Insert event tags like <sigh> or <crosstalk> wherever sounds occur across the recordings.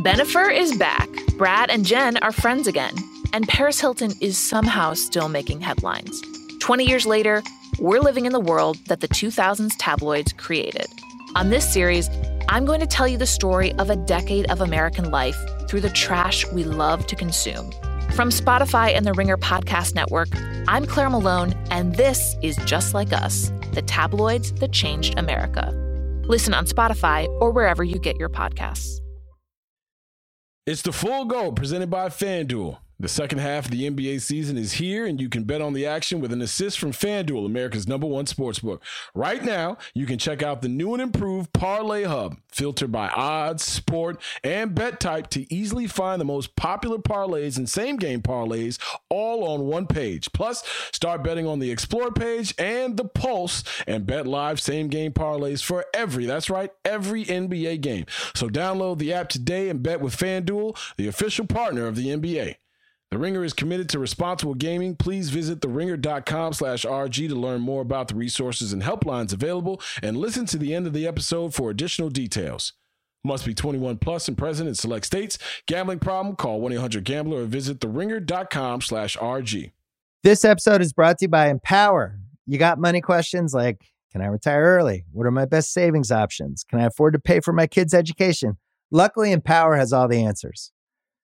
Bennifer is back. Brad and Jen are friends again. And Paris Hilton is somehow still making headlines. 20 years later, we're living in the world that the 2000s tabloids created. On this series, I'm going to tell you the story of a decade of American life through the trash we love to consume. From Spotify and the Ringer Podcast Network, I'm Claire Malone, and this is Just Like Us the tabloids that changed America. Listen on Spotify or wherever you get your podcasts. It's the full go presented by FanDuel. The second half of the NBA season is here, and you can bet on the action with an assist from FanDuel, America's number one sportsbook. Right now, you can check out the new and improved Parlay Hub, filtered by odds, sport, and bet type to easily find the most popular parlays and same game parlays all on one page. Plus, start betting on the Explore page and the Pulse and bet live same game parlays for every, that's right, every NBA game. So download the app today and bet with FanDuel, the official partner of the NBA. The Ringer is committed to responsible gaming. Please visit theringer.com slash RG to learn more about the resources and helplines available and listen to the end of the episode for additional details. Must be 21 plus and present in select states. Gambling problem? Call 1-800-GAMBLER or visit theringer.com slash RG. This episode is brought to you by Empower. You got money questions like, can I retire early? What are my best savings options? Can I afford to pay for my kids' education? Luckily, Empower has all the answers.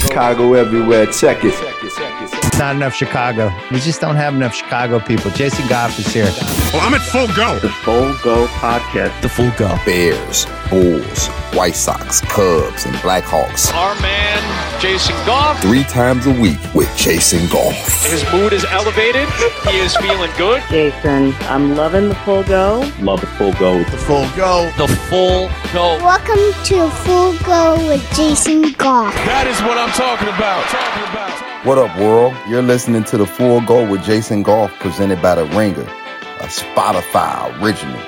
Chicago everywhere. Check it. It's not enough Chicago. We just don't have enough Chicago people. Jason Goff is here. Well, I'm at full go. The Full Go Podcast. The full go. Bears, Bulls, White Sox, Cubs, and Blackhawks. Our man, Jason Goff. Three times a week with Jason Goff. His mood is elevated. He is feeling good. Jason, I'm loving the full go. Love the Full Go. The full go. The full go. Welcome to Full Go with Jason Goff. That is what I'm talking about. Talking about. What up, world? You're listening to The Full Go with Jason Goff, presented by The Ringer, a Spotify original.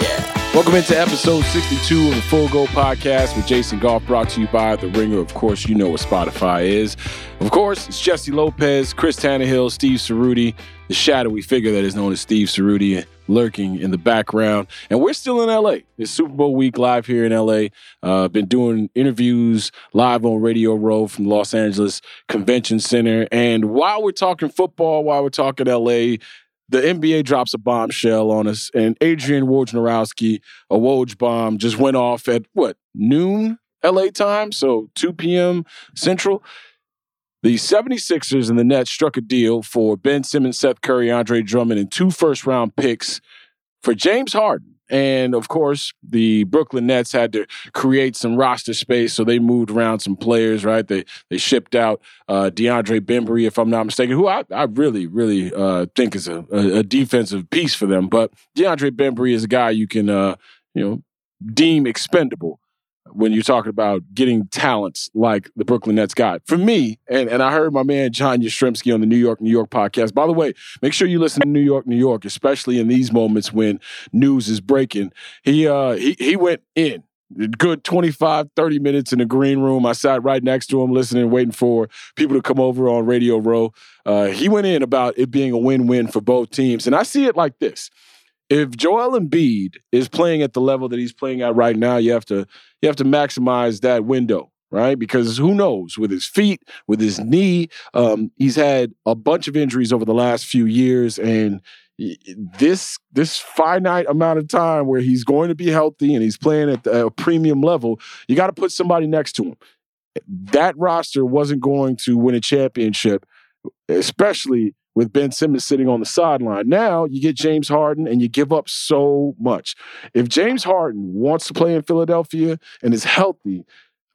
Yeah. Welcome into episode 62 of the Full Go Podcast with Jason Goff, brought to you by The Ringer. Of course, you know what Spotify is. Of course, it's Jessie Lopez, Chris Tannehill, Steve Ceruti, the shadowy figure that is known as Steve Ceruti, lurking in the background. And we're still in LA. It's Super Bowl week live here in LA. Uh, been doing interviews live on Radio Row from Los Angeles Convention Center. And while we're talking football, while we're talking LA, the NBA drops a bombshell on us, and Adrian Wojnarowski, a Woj bomb, just went off at what noon LA time, so 2 p.m. Central. The 76ers and the Nets struck a deal for Ben Simmons, Seth Curry, Andre Drummond, and two first round picks for James Harden. And of course, the Brooklyn Nets had to create some roster space, so they moved around some players, right? They they shipped out uh, DeAndre Bembry, if I'm not mistaken, who I, I really, really uh, think is a, a, defensive piece for them. But DeAndre Bembry is a guy you can, uh, you know, deem expendable when you're talking about getting talents like the Brooklyn Nets got. For me, and, and I heard my man John Jastremski on the New York, New York podcast. By the way, make sure you listen to New York, New York, especially in these moments when news is breaking. He uh he he went in. Good 25, 30 minutes in the green room. I sat right next to him, listening, waiting for people to come over on Radio Row. Uh, he went in about it being a win win for both teams. And I see it like this if Joel Embiid is playing at the level that he's playing at right now, you have to you have to maximize that window, right? Because who knows with his feet, with his knee, um, he's had a bunch of injuries over the last few years, and this this finite amount of time where he's going to be healthy and he's playing at a premium level, you got to put somebody next to him. That roster wasn't going to win a championship, especially with Ben Simmons sitting on the sideline. Now you get James Harden and you give up so much. If James Harden wants to play in Philadelphia and is healthy,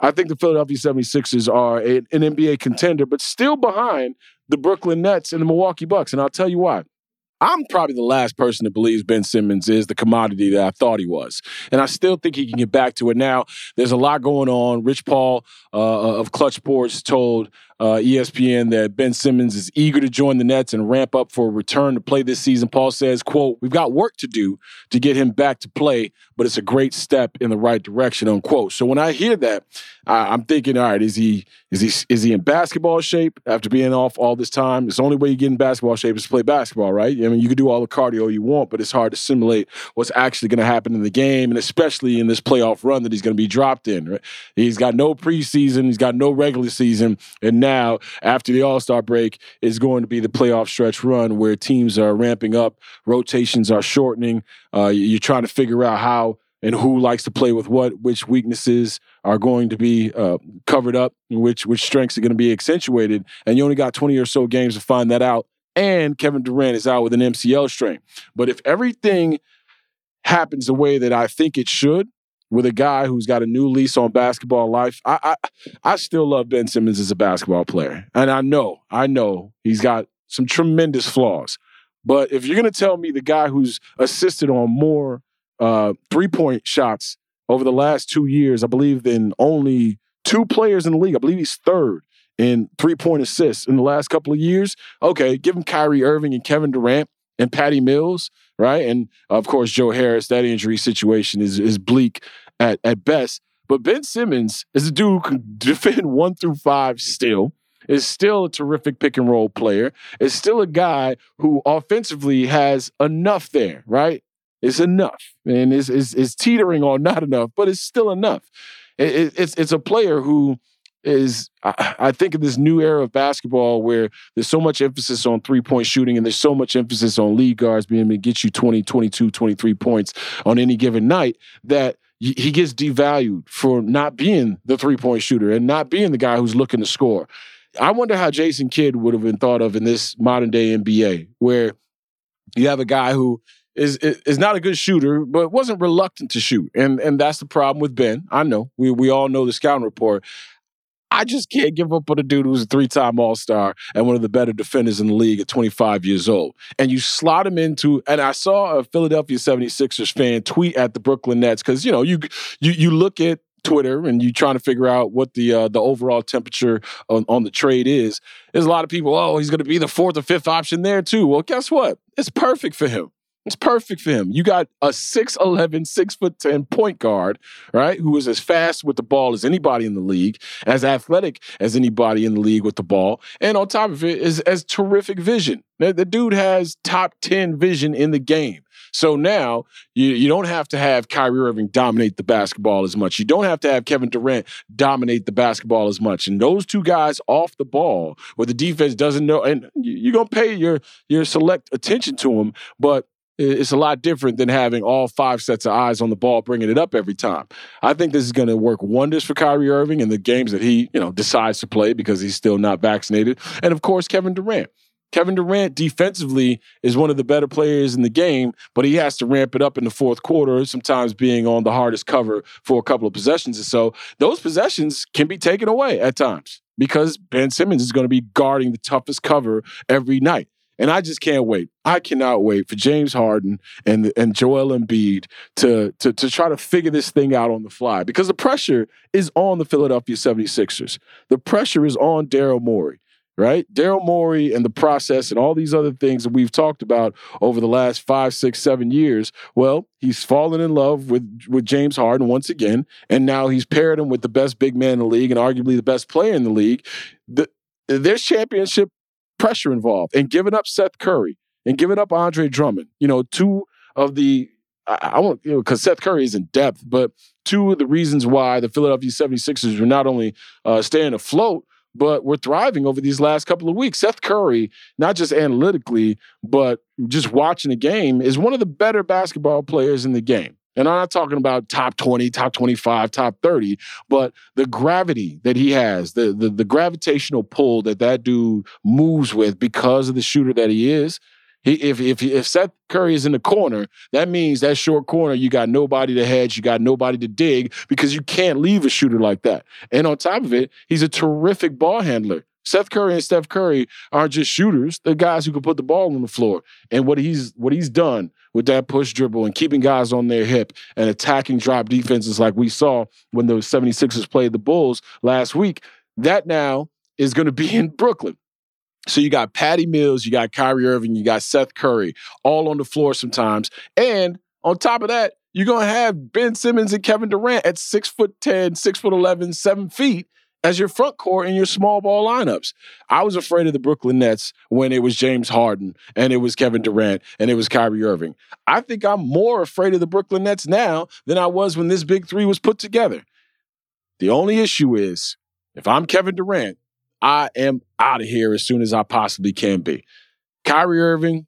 I think the Philadelphia 76ers are a, an NBA contender, but still behind the Brooklyn Nets and the Milwaukee Bucks. And I'll tell you why. I'm probably the last person that believes Ben Simmons is the commodity that I thought he was. And I still think he can get back to it now. There's a lot going on. Rich Paul uh, of Clutch Sports told uh, ESPN that Ben Simmons is eager to join the Nets and ramp up for a return to play this season. Paul says, quote, we've got work to do to get him back to play, but it's a great step in the right direction, unquote. So when I hear that, I, am thinking, all right, is he is he is he in basketball shape after being off all this time? It's the only way you get in basketball shape is to play basketball, right? I mean, you can do all the cardio you want, but it's hard to simulate what's actually going to happen in the game, and especially in this playoff run that he's going to be dropped in. Right? He's got no preseason, he's got no regular season, and now after the All Star break is going to be the playoff stretch run where teams are ramping up, rotations are shortening. Uh, you're trying to figure out how and who likes to play with what, which weaknesses are going to be uh, covered up, which which strengths are going to be accentuated, and you only got 20 or so games to find that out. And Kevin Durant is out with an MCL strain. But if everything happens the way that I think it should, with a guy who's got a new lease on basketball life, I I, I still love Ben Simmons as a basketball player, and I know I know he's got some tremendous flaws. But if you're to tell me the guy who's assisted on more uh, three point shots over the last two years, I believe, than only two players in the league. I believe he's third in three point assists in the last couple of years. Okay, give him Kyrie Irving and Kevin Durant and Patty Mills, right? And uh, of course, Joe Harris. That injury situation is is bleak at at best. But Ben Simmons is a dude who can <laughs> defend one through five still. Is still a terrific pick and roll player. Is still a guy who offensively has enough there, right? It's enough, and it's, it's, it's teetering on not enough, but it's still enough. It, it, it's it's a player who is I, I, think in this new era of basketball where there's so much emphasis on three point shooting and there's so much emphasis on lead guards being able to get you 20, 22, 23 points on any given night that he gets devalued for not being the three point shooter and not being the guy who's looking to score. I wonder how Jason Kidd would have been thought of in this modern day NBA where you have a guy who is is not a good shooter, but wasn't reluctant to shoot, and and that's the problem with Ben. I know we we all know the scouting report. I just can't give up on a dude who's a three time All Star and one of the better defenders in the league at 25 years old. And you slot him into, and I saw a Philadelphia 76ers fan tweet at the Brooklyn Nets because, you know, you, you, you look at Twitter and you're trying to figure out what the uh, the overall temperature on, on the trade is. There's a lot of people, oh, he's going to be the fourth or fifth option there too. Well, guess what? It's perfect for him. It's perfect for him. You got a 6'11, 6 foot 10 point guard, right? Who is as fast with the ball as anybody in the league, as athletic as anybody in the league with the ball. And on top of it is as terrific vision. The, the dude has top 10 vision in the game. So now you, you don't have to have Kyrie Irving dominate the basketball as much. You don't have to have Kevin Durant dominate the basketball as much. And those two guys off the ball, where the defense doesn't know, and you're gonna pay your your select attention to them, but it's a lot different than having all five sets of eyes on the ball bringing it up every time. I think this is going to work wonders for Kyrie Irving in the games that he, you know, decides to play because he's still not vaccinated. And of course, Kevin Durant. Kevin Durant defensively is one of the better players in the game, but he has to ramp it up in the fourth quarter, sometimes being on the hardest cover for a couple of possessions or so. Those possessions can be taken away at times because Ben Simmons is going to be guarding the toughest cover every night. And I just can't wait. I cannot wait for James Harden and and Joel Embiid to, to, to try to figure this thing out on the fly because the pressure is on the Philadelphia 76ers. The pressure is on Daryl Morey, right? Daryl Morey and the process and all these other things that we've talked about over the last five, six, seven years. Well, he's fallen in love with, with James Harden once again, and now he's paired him with the best big man in the league and arguably the best player in the league. The, there's championship pressure involved and giving up Seth Curry and giving up Andre Drummond. You know, two of the I, I won't, you know, because Seth Curry is in depth, but two of the reasons why the Philadelphia 76ers were not only uh, staying afloat, but we're thriving over these last couple of weeks. Seth Curry, not just analytically, but just watching the game, is one of the better basketball players in the game. And I'm not talking about top 20, top 25, top 30, but the gravity that he has, the, the, the gravitational pull that that dude moves with because of the shooter that he is. He, if, if, if Seth Curry is in the corner, that means that short corner, you got nobody to hedge, you got nobody to dig because you can't leave a shooter like that. And on top of it, he's a terrific ball handler. Seth Curry and Steph Curry aren't just shooters; they're guys who can put the ball on the floor. And what he's what he's done with that push dribble and keeping guys on their hip and attacking drop defenses like we saw when the 76ers played the Bulls last week, that now is going to be <laughs> in Brooklyn. So you got Patty Mills, you got Kyrie Irving, you got Seth Curry, all on the floor sometimes. And on top of that, you're going to have Ben Simmons and Kevin Durant at six foot ten, six foot eleven, seven feet as your front court in your small ball lineups. I was afraid of the Brooklyn Nets when it was James Harden and it was Kevin Durant and it was Kyrie Irving. I think I'm more afraid of the Brooklyn Nets now than I was when this big three was put together. The only issue is if I'm Kevin Durant, I am out of here as soon as I possibly can be. Kyrie Irving,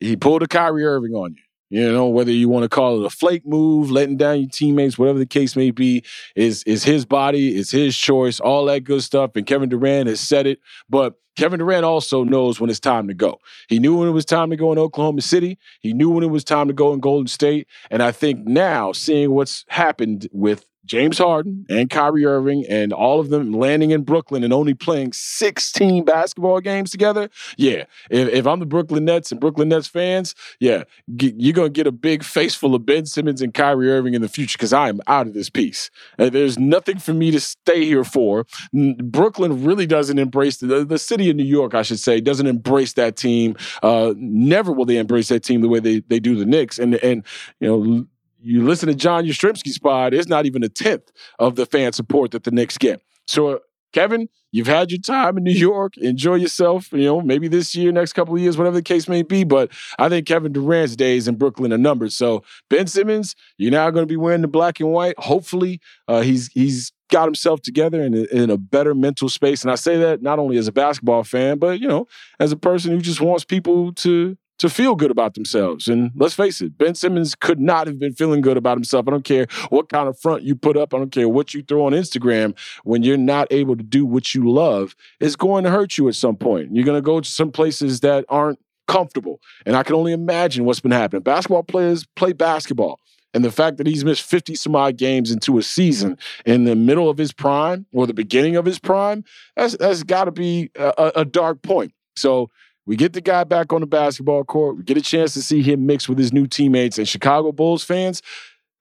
he pulled a Kyrie Irving on you. You know, whether you want to call it a flake move, letting down your teammates, whatever the case may be, is is his body, is his choice, all that good stuff. And Kevin Durant has said it, but Kevin Durant also knows when it's time to go. He knew when it was time to go in Oklahoma City. He knew when it was time to go in Golden State. And I think now, seeing what's happened with James Harden and Kyrie Irving and all of them landing in Brooklyn and only playing 16 basketball games together. Yeah, if, if I'm the Brooklyn Nets and Brooklyn Nets fans, yeah, g- you're to get a big face full of Ben Simmons and Kyrie Irving in the future because I am out of this piece. Uh, there's nothing for me to stay here for. Brooklyn really doesn't embrace the, the city of New York, I should say, doesn't embrace that team. Uh, never will they embrace that team the way they, they do the Knicks. And, and, you know, you listen to John Jastremski's pod, it's not even a tenth of the fan support that the Knicks get. So, uh, Kevin, you've had your time in New York. Enjoy yourself. You know, maybe this year, next couple of years, whatever the case may be. But I think Kevin Durant's days in Brooklyn are numbered. So Ben Simmons, you're now going to be wearing the black and white. Hopefully, uh, he's he's got himself together in in a better mental space. And I say that not only as a basketball fan, but you know, as a person who just wants people to to feel good about themselves. And let's face it, Ben Simmons could not have been feeling good about himself. I don't care what kind of front you put up, I don't care what you throw on Instagram. When you're not able to do what you love, it's going to hurt you at some point. You're going to go to some places that aren't comfortable. And I can only imagine what's been happening. Basketball players play basketball. And the fact that he's missed 50 some odd games into a season in the middle of his prime or the beginning of his prime, that's, that's got to be a, a dark point. So we get the guy back on the basketball court. We get a chance to see him mix with his new teammates. And Chicago Bulls fans,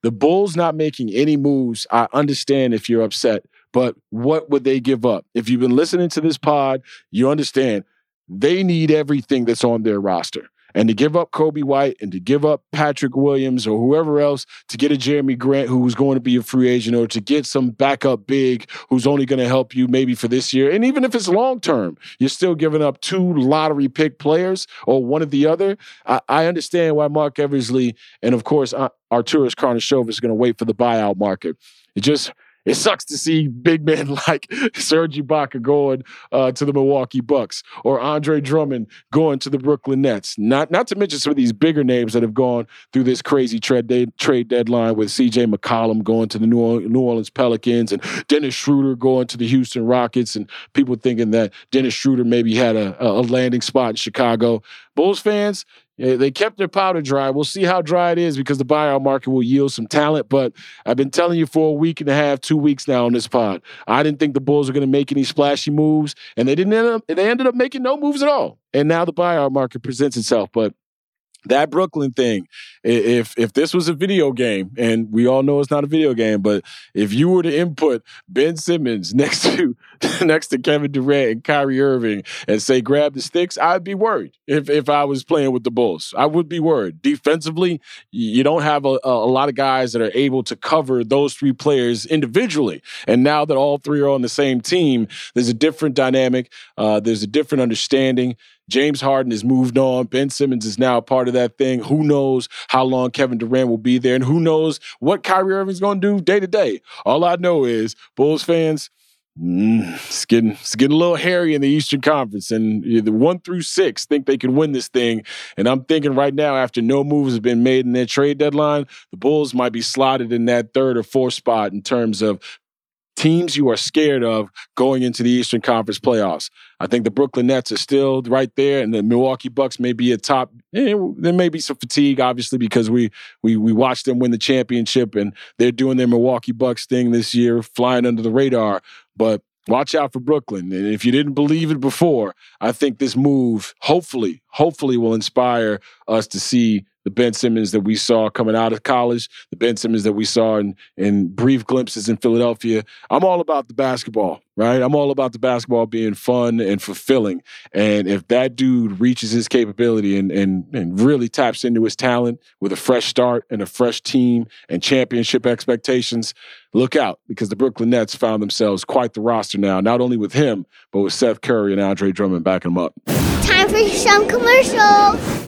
the Bulls not making any moves, I understand if you're upset, but what would they give up? If you've been listening to this pod, you understand they need everything that's on their roster. And to give up Coby White and to give up Patrick Williams or whoever else to get a Jerami Grant who's going to be a free agent or to get some backup big who's only going to help you maybe for this year. And even if it's long term, you're still giving up two lottery pick players or one or the other. I, I understand why Marc Eversley and, of course, Arturas Karnisovas is going to wait for the buyout market. It just it sucks to see big men <laughs> like Serge Ibaka going uh, to the Milwaukee Bucks or Andre Drummond going to the Brooklyn Nets. Not not to mention some of these bigger names that have gone through this crazy trade de- trade deadline with C.J. McCollum going to the New Orleans, New Orleans Pelicans and Dennis Schroeder going to the Houston Rockets and people thinking that Dennis Schroeder maybe had a, a landing spot in Chicago. Bulls fans, they kept their powder dry. We'll see how dry it is because the buyout market will yield some talent. But I've been telling you for a week and a half, two weeks now on this pod. I didn't think the Bulls were going to make any splashy moves, and they didn't end up. They ended up making no moves at all. And now the buyout market presents itself. But that Brooklyn thing, if if this was a video game, and we all know it's not a video game, but if you were to input Ben Simmons <laughs> next to next to Kevin Durant and Kyrie Irving and say grab the sticks, I'd be worried if if I was playing with the Bulls. I would be worried. Defensively, you don't have a, a lot of guys that are able to cover those three players individually. And now that all three are on the same team, there's a different dynamic. Uh, there's a different understanding. James Harden has moved on. Ben Simmons is now a part of that thing. Who knows how long Kevin Durant will be there, and who knows what Kyrie Irving's going to do day to day. All I know is Bulls fans. Mm, it's getting it's getting a little hairy in the Eastern Conference, and the one through six think they can win this thing. And I'm thinking right now, after no moves have been made in their trade deadline, the Bulls might be slotted in that third or fourth spot in terms of teams you are scared of going into the Eastern Conference playoffs. I think the Brooklyn Nets are still right there, and the Milwaukee Bucks may be a top. Eh, there may be some fatigue, obviously, because we we we watched them win the championship, and they're doing their Milwaukee Bucks thing this year, flying under the radar. But watch out for Brooklyn. And if you didn't believe it before, I think this move, hopefully, hopefully, will inspire us to see the Ben Simmons that we saw coming out of college, the Ben Simmons that we saw in, in brief glimpses in Philadelphia. I'm all about the basketball, right? I'm all about the basketball being fun and fulfilling. And if that dude reaches his capability and, and, and really taps into his talent with a fresh start and a fresh team and championship expectations, look out because the Brooklyn Nets found themselves quite the roster now, not only with him, but with Seth Curry and Andre Drummond backing them up. Time for some commercials.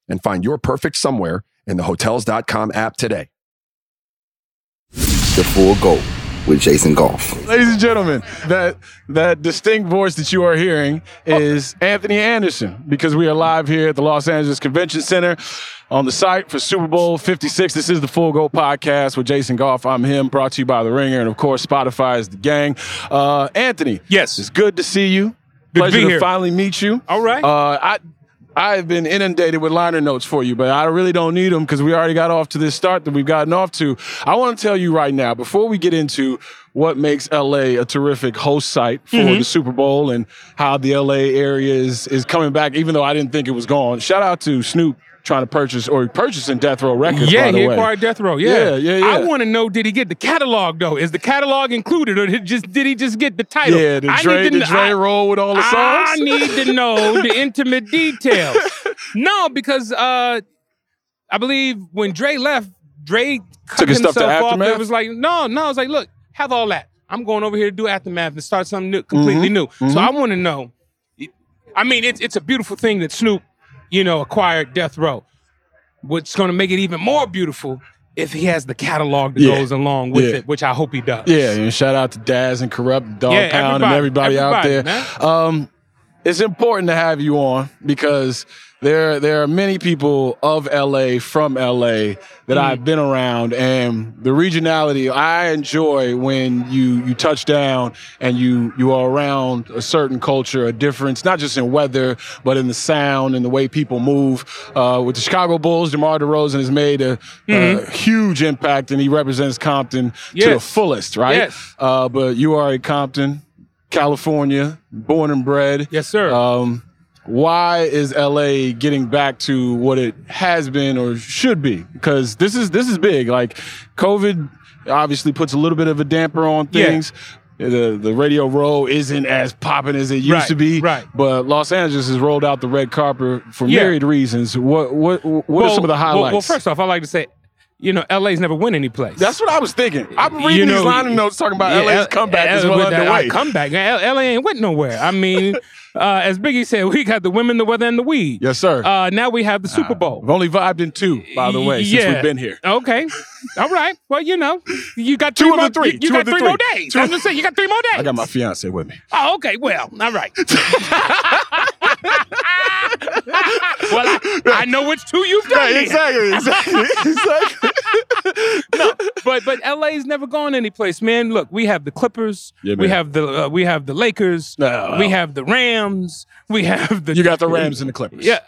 and find your perfect somewhere in the Hotels.com app today. The full go with Jason Goff. Ladies and gentlemen, that that distinct voice that you are hearing is Anthony Anderson because we are live here at the Los Angeles Convention Center on the site for Super Bowl 56. This is the Full Go podcast with Jason Goff. I'm him, brought to you by The Ringer, and of course, Spotify is the gang. Uh, Anthony, Yes. it's good to see you. Good to Pleasure be to here. finally meet you. All right. Uh, I I've been inundated with liner notes for you, but I really don't need them because we already got off to this start that we've gotten off to. I want to tell you right now, before we get into what makes LA a terrific host site for Mm-hmm. the Super Bowl and how the LA area is is coming back, even though I didn't think it was gone. Shout out to Snoop trying to purchase or purchasing Death Row Records. yeah, he acquired Death Row. Yeah, Yeah, yeah, yeah. I want to know: Did he get the catalog though? Is the catalog included, or did just did he just get the title? Yeah, did I Dre, need to did Dre I- roll with all the songs? I need to know the <laughs> intimate details. No, because uh, I believe when Dre left, Dre cut Took his stuff to off. Aftermath? It was like, no, no. I was like, look, have all that. I'm going over here to do aftermath and start something new, completely Mm-hmm. new. So I want to know. I mean, it's it's a beautiful thing that Snoop, you know, acquired Death Row. What's going to make it even more beautiful if he has the catalog that Yeah. goes along with Yeah. it, which I hope he does. Yeah, and shout out to Daz and Kurupt, Dog Yeah, Pound, and everybody, everybody, out there. everybody, Um, it's important to have you on because there there are many people of LA from LA that Mm. I've been around, and the regionality I enjoy when you you touch down and you you are around a certain culture, a difference, not just in weather but in the sound and the way people move. Uh, with the Chicago Bulls, DeMar DeRozan has made a, a huge impact, and he represents Compton to the Mm-hmm. Fullest, right? Yes. Uh, but you are a Compton, California, born and bred. Yes, sir. Um, why is LA getting back to what it has been or should be? Because this is this is big. Like COVID obviously puts a little bit of a damper on Yeah. things. The the Radio Row isn't as popping as it used Right, to be. right. But Los Angeles has rolled out the red carpet for Yeah. myriad reasons. What what what are some of the well- highlights? Well, first off, I like to say, you know, LA's never win any place. That's what I was thinking. I'm reading You these know, liner notes talking about Yeah, LA's L- comeback L- is well uh, underway. comeback. LA ain't went nowhere. I mean, <laughs> uh, as Biggie said, we got the women, the weather, and the weed. yes, sir. Uh, now we have the Super Bowl. I've only vibed in two, by the way, since Yeah. we've been here. Okay. All right. Well, you know, you got Two three of the more, three. You, you got three, three. more days. I'm just saying, you got three more days. I got my fiance with me. Oh, okay. Well, all right. <laughs> well, I, I know which two you've done. then. exactly, exactly, <laughs> exactly. no, but but LA's never gone anyplace, man. Look, we have the Clippers, Yeah, we have the uh, we have the Lakers, No. we have the Rams, we have the You got the Rams and the Clippers. Yeah.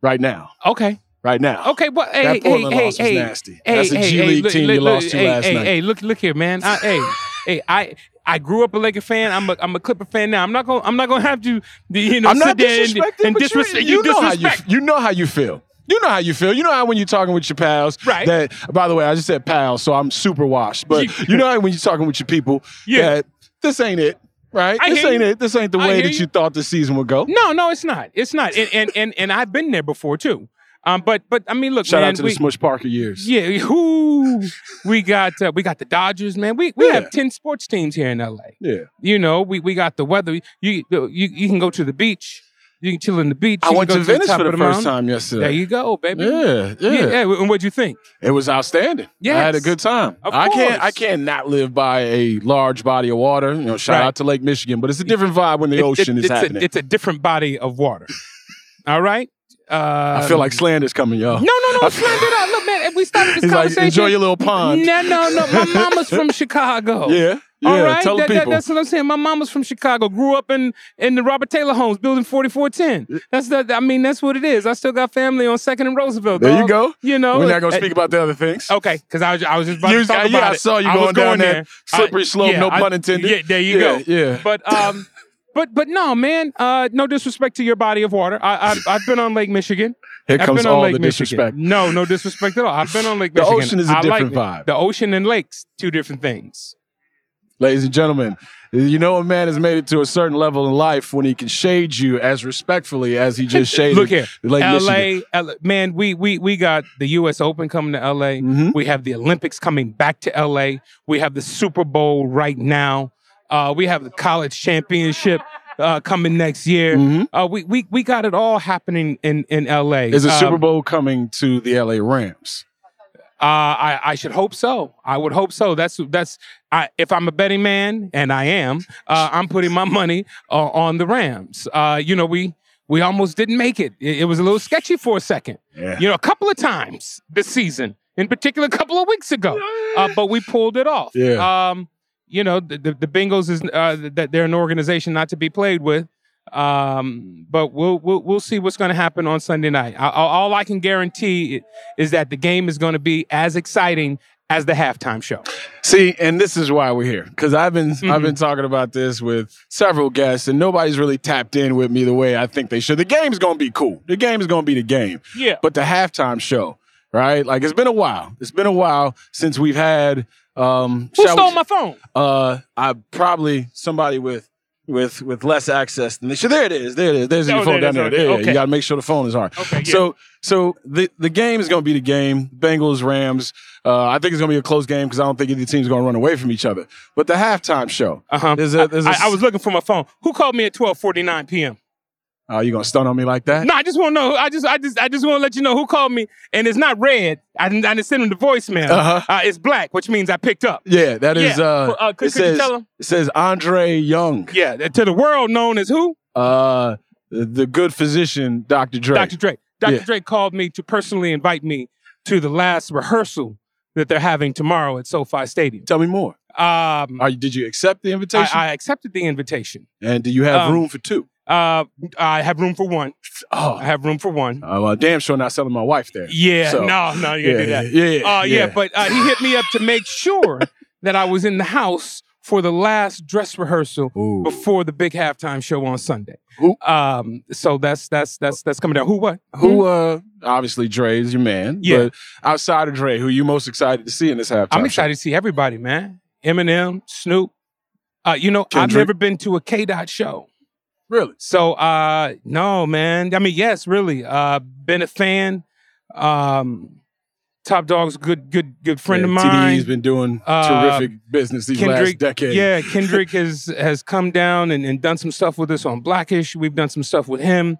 Right now. Okay. Right now. Okay, but hey, That hey, Portland hey, loss was hey, nasty. Hey, That's a hey, G hey, League look, team look, you lost look, to hey, last hey, night. Hey, look, look here, man. I, hey, hey, I. I grew up a Laker fan. I'm a I'm a Clipper fan now. I'm not gonna I'm not gonna have to you know I'm sit there and, and disrespect you, you know how you you know how you feel. You know how you feel. You know how when you're talking with your pals. Right. That by the way, I just said pals, so I'm super washed. But <laughs> you know how when you're talking with your people, Yeah. that this ain't it. Right? I this ain't you. it. This ain't the I way that you. you thought the season would go. No, no, it's not. It's not. And and and, and I've been there before too. Um, but but I mean, look, Shout man, out to we, the Smush Parker years. Yeah, whoo, we got uh, we got the Dodgers, man. We we Yeah. have ten sports teams here in LA. Yeah. You know, we we got the weather. You you you can go to the beach. You can chill in the beach. I You went to the Venice top for the of first time yesterday. There you go, baby. Yeah, yeah. yeah. And what'd you think? It was outstanding. Yeah, I had a good time. Of I can't. I can't not live by a large body of water. You know, shout Right. out to Lake Michigan, but it's a different vibe when the It- ocean it- is it's happening. A, it's a different body of water. <laughs> All right. Uh, I feel like slander's coming, y'all. No, no, no, <laughs> slander not. Look, man, if we started this He's like, conversation. enjoy your little pond. No, no, no. My <laughs> mama's from Chicago. Yeah, yeah. All right, That- that- people. that's what I'm saying. My mama's from Chicago. Grew up in in the Robert Taylor homes, building 4410. That's the. I mean, that's what it is. I still got family on Second and Roosevelt. there you go. You know, we're not gonna uh, speak about the other things. Okay, because I was I was just about You- to talk yeah, about I it. saw you I going down going that slippery I- slope, yeah, no pun intended. Yeah, there you Yeah, go. yeah. But um, <laughs> but but no, man. Uh, no disrespect to your body of water. I, I I've been on Lake Michigan. Here I've comes been on all Lake the Michigan. disrespect. No, no disrespect at all. I've been on Lake Michigan. The Michigan. ocean is a I different it. vibe. The ocean and lakes, two different things. Ladies and gentlemen, you know a man has made it to a certain level in life when he can shade you as respectfully as he just <laughs> shaded Look here, Lake Michigan. LA, man, we we we got the U.S. Open coming to LA. Mm-hmm. We have the Olympics coming back to LA. We have the Super Bowl right now. Uh, we have the college championship uh, coming next year. Uh, we we we got it all happening in in LA. Is a Um, Super Bowl coming to the LA Rams? Uh, I, I should hope so. I would hope so. That's that's. I, if I'm a betting man, and I am, uh, I'm putting my money uh, on the Rams. Uh, you know, we we almost didn't make it. it. it was a little sketchy for a second. Yeah. You know, a couple of times this season, in particular, a couple of weeks ago, uh, but we pulled it off. Yeah. Um, you know, the the, the Bengals is uh, that they're an organization not to be played with. Um, but we'll we'll we'll see what's going to happen on Sunday night. I, all I can guarantee is that the game is going to be as exciting as the halftime show. See, and this is why we're here because I've been I've Mm-hmm. been talking about this with several guests, and nobody's really tapped in with me the way I think they should. The game's gonna be cool. The game is gonna be the game. Yeah. But the halftime show, right? Like it's been a while. It's been a while since we've had. Um, Who shall we- stole my phone? Uh, I probably somebody with with with less access than they should. There it is. There it is. There's Oh, your phone there down there. There, Okay. You got to make sure the phone is hard. Okay, yeah. So so the the game is going to be the game. Bengals Rams. Uh, I think it's going to be a close game because I don't think either team's going to run away from each other. But the halftime show. Uh huh. There's a, there's a, I, I was looking for my phone. Who called me at 12:49 p.m.? Oh, you gonna stun on me like that? No, I just want to know. I just, I just, I just want to let you know who called me, and it's not red. I didn't, I didn't send him the voicemail. Uh-huh. Uh, it's black, which means I picked up. Yeah, that is. Yeah. Uh, Uh, could- it could you tell him? it says Andre Young. Yeah, to the world known as who? Uh, the good physician, Dr. Dre. Dr. Dre. Dr. Yeah. Dre called me to personally invite me to the last rehearsal that they're having tomorrow at SoFi Stadium. Tell me more. Um, Are you, did you accept the I, invitation? I accepted the invitation. and do you have um, room for two? Uh, I have room for one. Oh, I have room for one. Uh, well, damn sure not selling my wife there. Yeah, So, no, no, you yeah, can't do that. yeah, yeah, Uh, yeah, yeah. but uh, he hit me up to make sure <laughs> that I was in the house for the last dress rehearsal Ooh. before the big halftime show on Sunday. Who- Um, so that's that's that's that's coming down. Who what? Who, uh, obviously Dre is your man. Yeah. But outside of Dre, who you most excited to see in this halftime? I'm show? excited to see everybody, man. Eminem, Snoop. Uh, you know, I've never been to a K Dot show. Really? So uh no, man. I mean, yes, really. Uh been a fan. Um Top Dawg's good good good friend Yeah, of mine. TDE's been doing Uh, terrific business these last decade. yeah, Kendrick <laughs> has has come down and, and done some stuff with us on Blackish. We've done some stuff with him,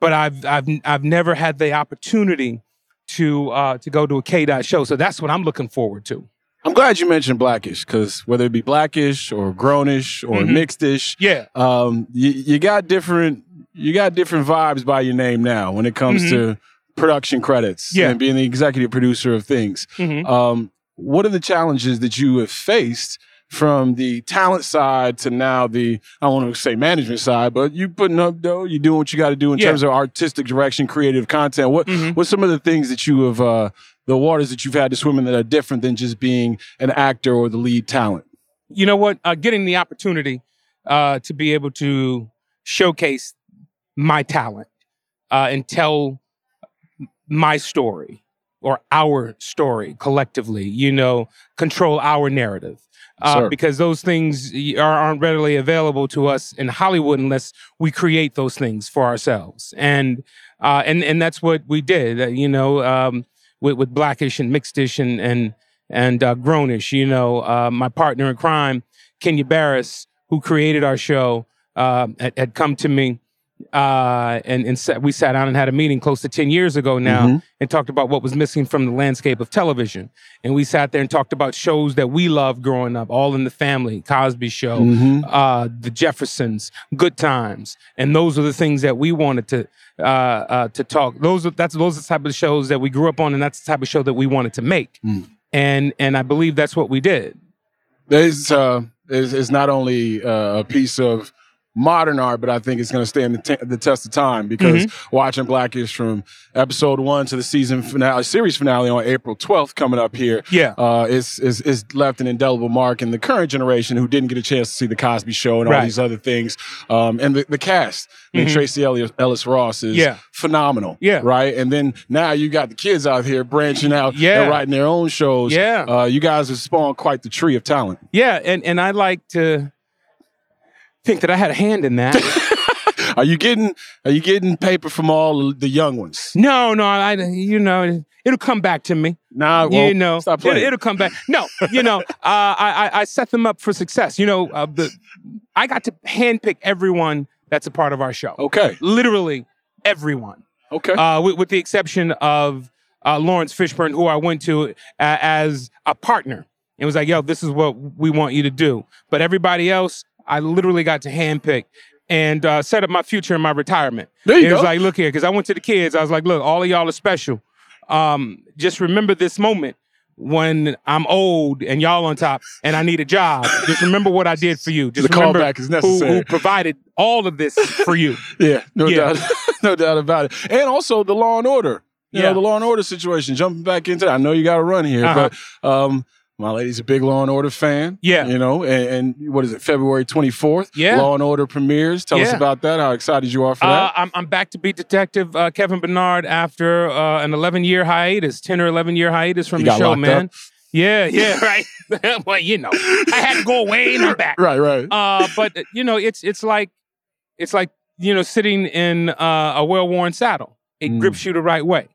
but I've I've I've never had the opportunity to uh to go to a K Dot show. So that's what I'm looking forward to. I'm glad you mentioned Blackish because whether it be Blackish or Grownish or Mhm. Mixedish, Yeah. um, you, you got different you got different vibes by your name now when it comes Mhm. to production credits Yeah. and being the executive producer of things. Mhm. Um, what are the challenges that you have faced from the talent side to now the I don't want to say management side, but you putting up though, you doing what you got to do in Yeah. terms of artistic direction, creative content. What Mhm. what's some of the things that you have uh, the waters that you've had to swim in that are different than just being an actor or the lead talent? you know what? Uh, getting the opportunity uh, to be able to showcase my talent uh, and tell my story or our story collectively, you know, control our narrative. Uh, because those things are, aren't readily available to us in Hollywood unless we create those things for ourselves, and uh, and and that's what we did. uh, you know, um, with, with Blackish and Mixedish and and and uh, Grownish. You know, uh, my partner in crime, Kenya Barris, who created our show, uh, had, had come to me uh, and and sat, we sat down and had a meeting close to ten years ago now, Mhm. and talked about what was missing from the landscape of television. And we sat there and talked about shows that we loved growing up, All in the Family, Cosby Show, Mhm. uh, The Jeffersons, Good Times, and those are the things that we wanted to uh, uh, to talk. Those are that's those are the type of shows that we grew up on, and that's the type of show that we wanted to make. Mm. And and I believe that's what we did. There's uh, is is not only uh, a piece of modern art, but I think it's going to stand the, te- the test of time because Mm-hmm. watching Blackish from episode one to the season finale, series finale on April 12th coming up here, Yeah. uh, is is is left an indelible mark in the current generation who didn't get a chance to see the Cosby Show and all Right. these other things, um, and the, the cast. I mean, Mhm. Tracee Ellis, Ellis Ross is Yeah. phenomenal. Yeah. Right. And then now you got the kids out here branching out Yeah. and writing their own shows. Yeah. Uh, you guys have spawned quite the tree of talent. Yeah, and and I like to think that I had a hand in that. <laughs> Are you getting are you getting paper from all the young ones? no, no, I you know it'll come back to me. Nah, you know, stop it'll, playing. it'll come back. No, you know, <laughs> uh, I, I I set them up for success. You know, uh, the I got to handpick everyone that's a part of our show. Okay. Literally everyone. Okay. Uh, with, with the exception of uh, Laurence Fishburne, who I went to uh, as a partner. It was like, yo, this is what we want you to do. But everybody else, I literally got to handpick and uh, set up my future in my retirement. There you it was like, look here, because I went to the kids. I was like, look, all of y'all are special. Um, just remember this moment when I'm old and y'all on top and I need a job. Just remember what I did for you. Just The remember callback is who, who provided all of this for you. <laughs> Yeah, no Yeah. doubt, <laughs> no doubt about it. And also the Law and Order. You Yeah. know, the Law and Order situation. Jumping back into that, I know you got to run here, Uh-huh. but um, my lady's a big Law and Order fan. Yeah. you know, and, and what is it? February twenty fourth. Yeah. Law and Order premieres. Tell us about that. How excited you are for Uh, that? I'm, I'm back to be detective uh, Kevin Bernard after uh, an 11 year hiatus, 10 or 11 year hiatus from You the show, man. up? Yeah, <laughs> yeah, right. <laughs> well, you know, I had to go away and I'm back. Right, right. Uh, but you know, it's it's like it's like you know sitting in uh, a well worn saddle. It Mm. grips you the right way.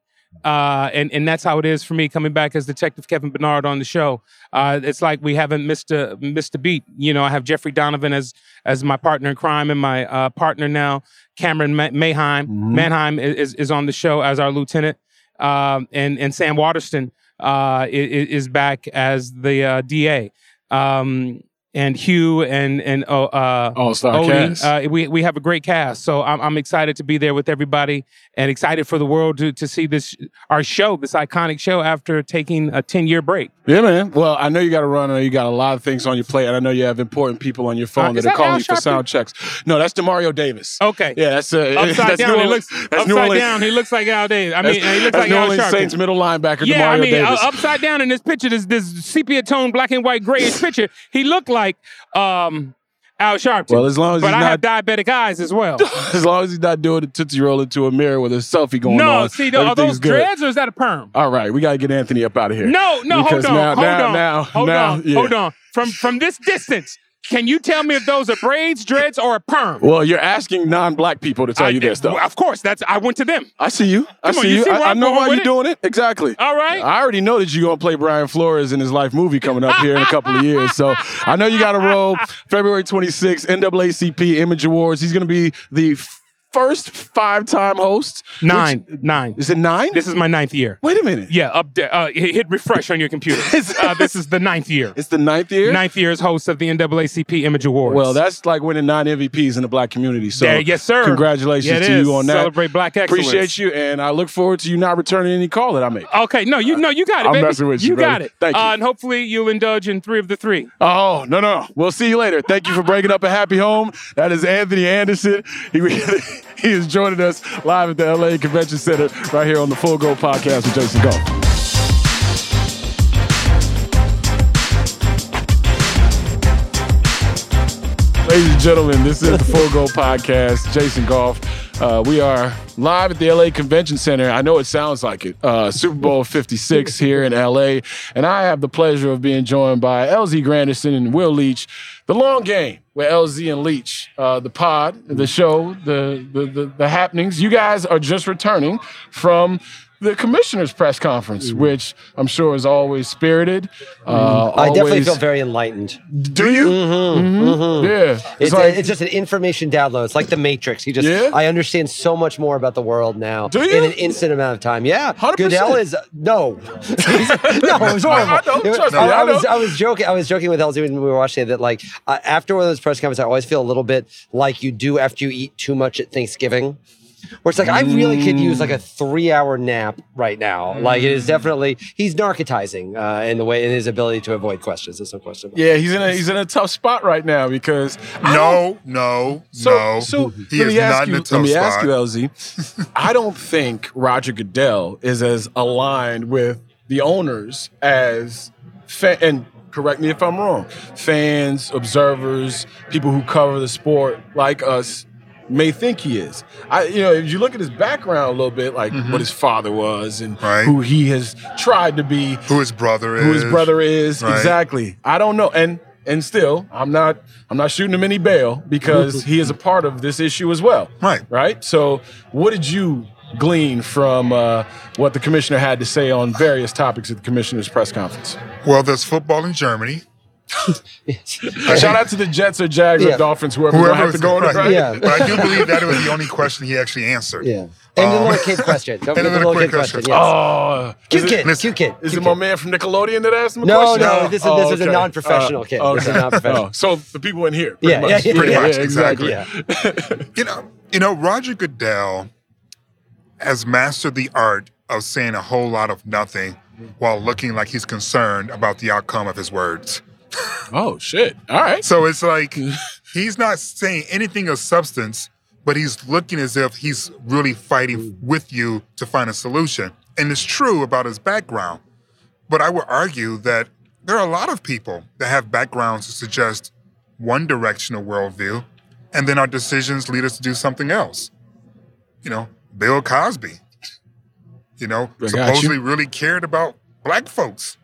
Uh, and and that's how it is for me coming back as Detective Kevin Bernard on the show. Uh, it's like we haven't missed a missed a beat. You know, I have Jeffrey Donovan as as my partner in crime and my uh, partner now, Camryn Ma- Mayheim. Mhm. Manheim is, is is on the show as our lieutenant, um, and and Sam Waterston uh, i- i- is back as the uh, DA. Um, and Hugh and and uh, uh, All star Odie, cast. uh, we we have a great cast, so I'm, I'm excited to be there with everybody, and excited for the world to to see this our show, this iconic show, after taking a 10 year break. Yeah, man. Well, I know you got to run. I know you got a lot of things on your plate, and I know you have important people on your phone Uh, that is are calling Al you for sound checks. No, that's Demario Davis. Okay, Yeah, that's uh, upside <laughs> that's down, New he looks that's New upside Orleans. down. He looks like Al Davis. I mean, that's, he looks like New Al Orleans Sharpton. Saints middle linebacker Yeah, Demario I mean, uh, upside down in this picture, this this sepia tone black and white grayish picture, he looked like um, Al Sharpton. Well, as long as but I not- have diabetic eyes as well. <laughs> as long as he's not doing a tootsie roll into a mirror with a selfie going no, on. No, see, are those good. dreads or is that a perm? All right, we got to get Anthony up out of here. No, no, Because hold on, now- hold now- on, now- hold now, on, yeah. hold on. From from this distance, can you tell me if those are braids, dreads, or a perm? Well, you're asking non-black people to tell I- you this, though. Of course, that's I went to them. I see you. I Come see you see I, I know why you're doing it. Exactly. All right. I already know that you're going to play Brian Flores in his life movie coming up here in a couple of years. So I know you got a role. <laughs> February 26th, NAACP Image Awards. He's going to be the first five-time host. Nine, Which- nine. Is it nine? This is my ninth year. Wait a minute. Yeah, up there. Uh, hit hit refresh on your computer. <laughs> uh, this is the ninth year. It's the ninth year? Ninth year as host of the NAACP Image Awards. Well, that's like winning nine MVPs in the black community. So, Yeah, yes, sir. Congratulations Yeah, to is. you on that. Celebrate black excellence. Appreciate you, and I look forward to you not returning any call that I make. Okay, no, you no, you got it. I'm baby. messing with you, You got it. Thank you. Uh, and hopefully you'll indulge in three of the three. Oh no, no, we'll see you later. Thank you for breaking up a happy home. That is Anthony Anderson. He <laughs> <laughs> he is joining us live at the LA Convention Center right here on the Full Go Podcast with Jason Goff. Ladies and gentlemen, this is the Full Go Podcast. Jason Goff. Uh, we are live at the LA Convention Center. I know it sounds like it. Uh, Super Bowl 56 <laughs> here in LA. And I have the pleasure of being joined by LZ Granderson and Will Leitch. The long game with LZ and Leitch, uh, the pod, the show, the, the, the, the happenings. You guys are just returning from the commissioner's press conference, which I'm sure is always spirited. Uh, I definitely always- feel very enlightened. Do you? Mhm, mhm. Yeah. It's, It's like- it's just an information download. It's like the Matrix. You just, Yeah? I understand so much more about the world now Do you? in an instant amount of time. Yeah, 100%. Goodell is no, <laughs> no, it was horrible. I know, It was- trust me, I, I I was. I was joking. I was joking with LZ when we were watching it that like uh, after one of those press conferences, I always feel a little bit like you do after you eat too much at Thanksgiving. Where it's like I really could use like a three-hour nap right now. Like it is Mm. definitely he's narcotizing uh, in the way in his ability to avoid questions. There's no question. About. Yeah, he's in a he's in a tough spot right now because I No, no, So, no. so he let is me ask not you. in a tough let me spot. ask you, LZ. <laughs> I don't think Roger Goodell is as aligned with the owners as fa- and correct me if I'm wrong. Fans, observers, people who cover the sport like us may think he is. I, you know, if you look at his background a little bit, like Mm-hmm. what his father was and right. who he has tried to be, who his brother is, who his brother is, Right. exactly. I don't know, and and still, I'm not I'm not shooting him any bail because he is a part of this issue as well. Right. Right. So, what did you glean from uh, what the commissioner had to say on various topics at the commissioner's press conference? Well, there's football in Germany. <laughs> Shout out to the Jets or Jags Yeah. or Dolphins, whoever, whoever have to go on the right. right. But I do believe that was the only question he actually answered. Yeah. And the Um, little kid question. Don't <laughs> and forget the the little little kid question. question. Yes. Oh, Cute is kid, it- cute kid. Is cute it my kid. man from Nickelodeon that asked him a No, question? no, this is- this is a non-professional kid. This is non-professional. Oh, <laughs> so the people in here, pretty Yeah, much. yeah, yeah, Pretty yeah. much, Yeah, exactly. exactly. you know, you know, Roger Goodell has mastered the art of saying a whole lot of nothing while looking like he's concerned about the outcome of his words. Oh shit! All right. So it's like <laughs> he's not saying anything of substance, but he's looking as if he's really fighting with you to find a solution. And it's true about his background. But I would argue that there are a lot of people that have backgrounds to suggest one directional worldview, and then our decisions lead us to do something else. You know, Bill Cosby, you know, I supposedly you. really cared about black folks.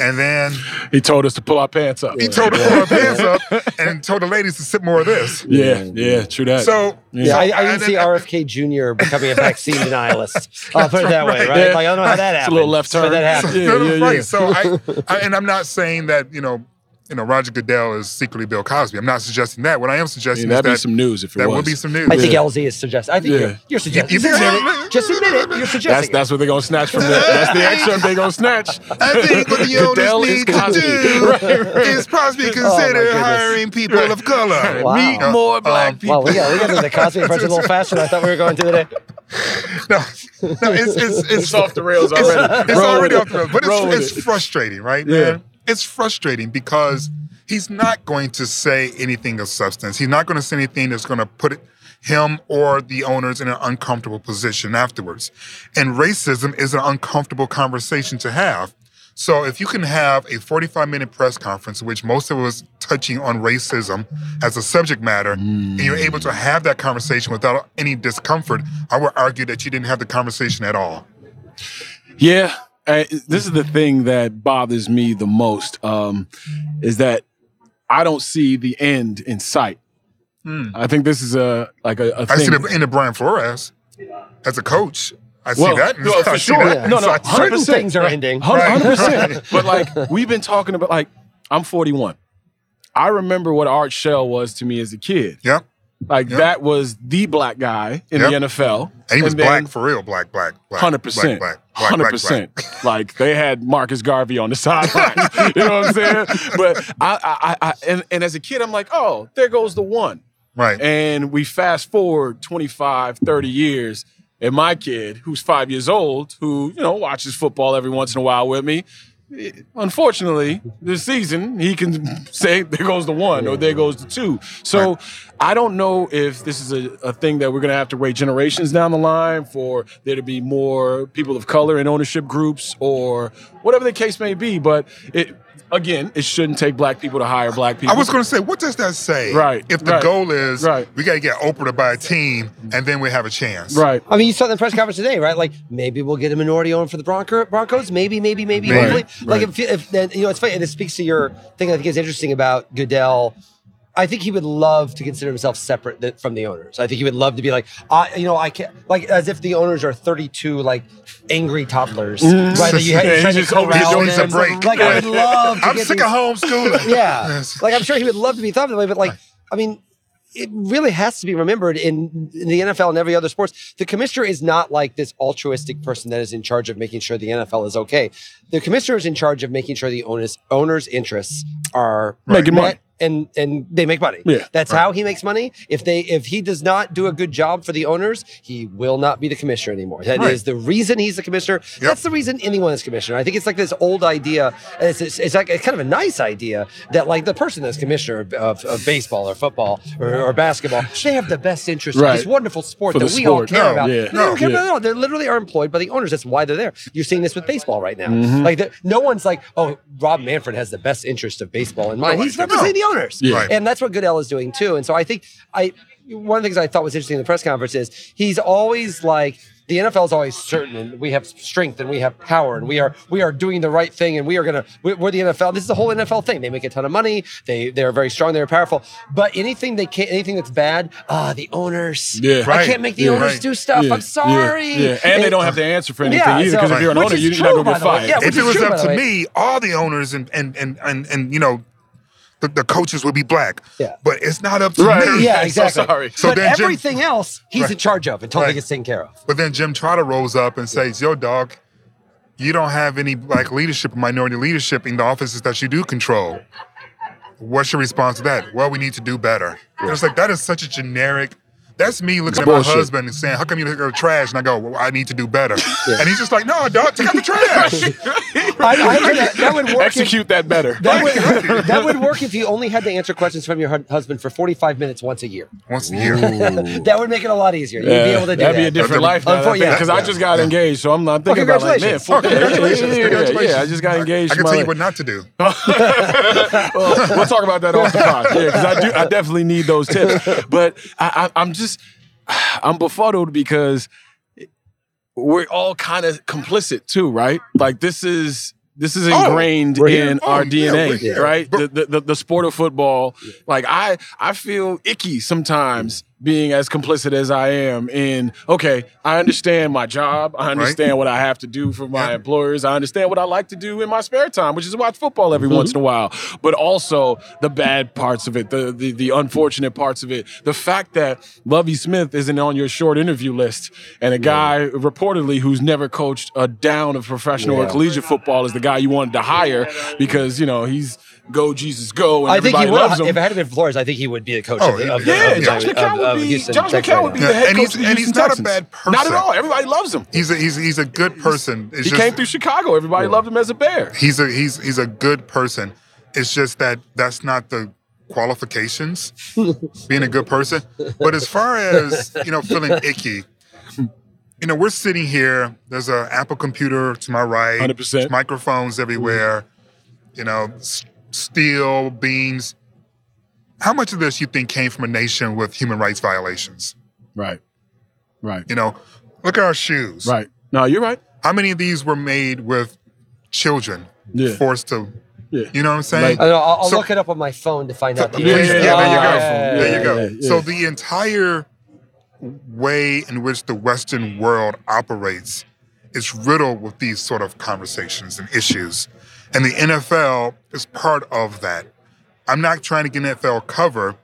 And then He told us to pull our pants up. he told her to pull her pants up and told the ladies to sip more of this. Yeah, yeah, mm-hmm. true that. So Yeah, I, I didn't see then- RFK Jr. becoming a vaccine <laughs> denialist. I'll put it that way, right? Yeah. Like oh, I don't know how that happened. It's a little left but turn. that happened. Yeah, no, no, yeah, right. So I, I, and I'm not saying that you know, you know, Roger Goodell is secretly Bill Cosby. I'm not suggesting that. What I am suggesting Yeah, is that'd be that some news if it that was. would be some news. I think Yeah. LZ is suggesting. I think Yeah. you're, you're suggesting. You- you Just admit it. Just admit it. You're suggesting. That's that's what they're gonna snatch from the. That's the excerpt they're gonna snatch. I think what the <laughs> Goodell owners is need to do <laughs> Right, right. is possibly Oh, consider goodness. hiring people of color. Wow. Meet more black um, people. Well, we got we got to the Cosby impression a little faster than I thought we were going to today. <laughs> No, no, it's it's it's, It's off the rails already. it's Roll already with off the rails, but Roll it's, it's frustrating, right, Yeah. man? It's frustrating because he's not going to say anything of substance. He's not going to say anything that's going to put him or the owners in an uncomfortable position afterwards. And racism is an uncomfortable conversation to have. So if you can have a 45 minute press conference, which most of it was touching on racism as a subject matter, and you're able to have that conversation without any discomfort, I would argue that you didn't have the conversation at all. Yeah, uh, this is the thing that bothers me the most. Um, is that I don't see the end in sight. I think this is a like a, a I see the end of Brian Flores as a coach. I see that. no, for sure. <laughs> that. No, no, So Certain 100%. things are ending. Hundred percent. But like we've been talking about, like I'm 41. I remember what Art Shell was to me as a kid. Yep. Like Yep. that was the black guy in Yep. the NFL, And he was then- black for real, black, black, black. Hundred percent, black, Hundred <laughs> percent. Like they had Marcus Garvey on the <laughs> sideline. you know what I'm saying? But I, I, I, and, and as a kid, I'm like, oh, there goes the one. Right. And we fast forward 25, 30 years, and my kid, who's five years old, who you know watches football every once in a while with me. Unfortunately, this season he can say there goes the one or there goes the two. So I don't know if this is a, a thing that we're going to have to wait generations down the line for there to be more people of color in ownership groups or whatever the case may be. But it again, it shouldn't take black people to hire black people. I was going to say, what does that say? Right, If the right, goal is, right. we got to get Oprah to buy a team, and then we have a chance. right. I mean, you saw the press conference today, right? Like maybe we'll get a minority owner for the Bronco, Broncos. Maybe, maybe, maybe, Maybe. hopefully. Like Right. if, if then you know, it's funny. And it speaks to your thing. I think is interesting about Goodell I think he would love to consider himself separate th- from the owners. I think he would love to be like, I, you know, I can't, like, as if the owners are 32, like, angry toddlers, Mhm. right? That you had Yeah, to he's to just over- corral he them. break. Like, I would love to I'm get sick these- of homeschooling. <laughs> yeah. Like, I'm sure he would love to be thought of that way, but like, I mean, it really has to be remembered in, in the NFL and every other sports. The commissioner is not like this altruistic person that is in charge of making sure the NFL is okay. The commissioner is in charge of making sure the owners owners' interests are Making met money. And and they make money. Yeah. That's how he makes money. If they if he does not do a good job for the owners, he will not be the commissioner anymore. That is Right. the reason he's the commissioner. That's the reason anyone is commissioner. I think it's like this old idea. It's, it's, it's like it's kind of a nice idea that like the person that's commissioner of, of, of baseball or football or, or basketball, they have the best interest Right. of this wonderful sport For that we all care No, about. yeah. They don't care Yeah. about at all. They literally are employed by the owners. That's why they're there. You're seeing this with baseball right now. Mhm. Like the, no one's like, oh, Rob Manfred has the best interest of baseball in mind. No, He's representing the owners. Yeah. Right. And that's what Goodell is doing too. And so I think I one of the things I thought was interesting in the press conference is he's always like the NFL is always certain and we have strength and we have power and we are we are doing the right thing and we are gonna we- we're the NFL. This is the whole NFL thing. They make a ton of money. They they're very strong. They're powerful. But anything they can't anything that's bad, ah, the owners. Yeah. right. I can't make the Yeah. owners Right. do stuff. Yeah, I'm sorry. Yeah, yeah. And they don't have to answer for anything Yeah, either. so- Because if you're an owner, you're true, not going to by get fired. Yeah, if it is was true, up to me, all the owners and and and and, and you know, the, the coaches would be black. Yeah. But it's not up to Right. me. Yeah, <laughs> So exactly. sorry. So but then Jim- everything else he's Right. in charge of until Right. it gets taken care of. But then Jim Trotter rolls up and says, "Yo, dog, you don't have any black leadership or minority leadership in the offices that you do control. What's your response to that? Well, we need to do better." And it's like that is such a generic. That's me looking at Bullshit. my husband and saying, "How come you look at the trash?" And I go, "Well, I need to do better." <laughs> And he's just like, "No, dog, take out the trash." <laughs> <laughs> I, I that, that would work. If, Execute that better. that, would, that would work if you only had to answer questions from your husband for 45 minutes once a year. Once a year. That would make it a lot easier. You'd Yeah, be able to do that'd that. be a different life now. Unfor- yeah. Because I just got engaged, so I'm not thinking about like, man, congratulations. fuck Oh, congratulations. Yeah, yeah, yeah, Congratulations. yeah, I just got engaged. I can tell you what not to do. well, we'll talk about that off the pod. Yeah, because I do. I definitely need those tips. But I, I, I'm just, <sighs> I'm befuddled because we're all kind of complicit too, right? Like this is. This is Oh, ingrained we're in Oh, our DNA, we're right? The, the, the the sport of football. Like I I feel icky sometimes being as complicit as I am in. Okay, I understand my job. I understand what I have to do for my Yeah. employers. I understand what I like to do in my spare time, which is watch football every mm-hmm. once in a while. But also the bad parts of it, the, the the unfortunate parts of it. The fact that Lovie Smith isn't on your short interview list, and a guy reportedly who's never coached a down of professional or collegiate football is the guy you wanted to hire because you know he's go Jesus go and I think everybody he would. loves him. If it had been Flores, I think he would be the coach Oh, of the, of, yeah, of, Josh of, McCown would be Houston Josh McCown would be now. the head And coach he's- of the and he's not a bad person. Not at all. Everybody loves him. He's a he's he's a good person. It's He just- came through Chicago. Everybody loved him as a Bear. He's a he's he's a good person. It's just that that's not the qualifications <laughs> being a good person. But as far as you know, feeling icky, you know, we're sitting here. There's an Apple computer to my right. 100%. Microphones everywhere. You know, s- steel beans. How much of this you think came from a nation with human rights violations? Right. Right. You know, look at our shoes. Right. No, you're right. How many of these were made with children Yeah. forced to? Yeah. You know what I'm saying? I know, I'll, I'll So- look it up on my phone to find out. The Yeah, answer. yeah, yeah, there you go. yeah, there you go. yeah, yeah. So the entire way in which the Western world operates is riddled with these sort of conversations and issues. And the NFL is part of that. I'm not trying to get an NFL cover.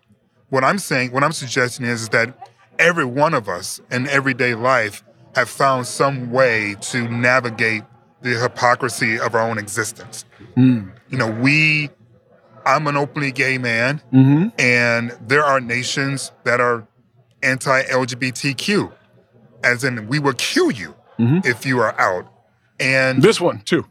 What I'm saying, what I'm suggesting is, is that every one of us in everyday life have found some way to navigate the hypocrisy of our own existence. Mm. You know, we, I'm an openly gay man, Mm-hmm. and there are nations that are anti-LGBTQ, as in we will kill you Mhm. if you are out. And This one too.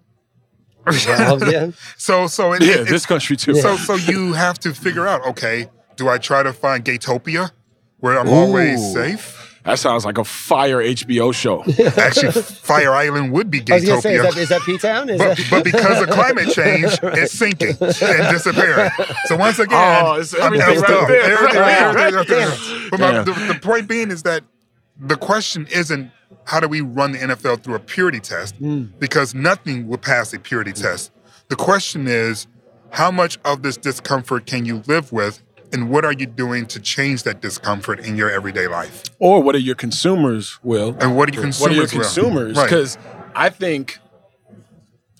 Well, yeah. <laughs> so, so it, Yeah, it- this country too. so, <laughs> so you have to figure out, okay, do I try to find Gaytopia, where I'm always safe? That sounds like a fire HBO show. <laughs> Actually, Fire Island would be I was say, is that, is that P Town? But, that? but because of climate change, it's sinking and disappearing. So once again, Oh, it's I'm everything right there. Everything, Right, everything, right. everything. But my, the, the point being is that the question isn't how do we run the NFL through a purity test hmm. because nothing will pass a purity hmm. test. The question is how much of this discomfort can you live with And what are you doing to change that discomfort in your everyday life? Or what are your consumers, Will? And what are your consumers? What are your consumers? Right. Because I think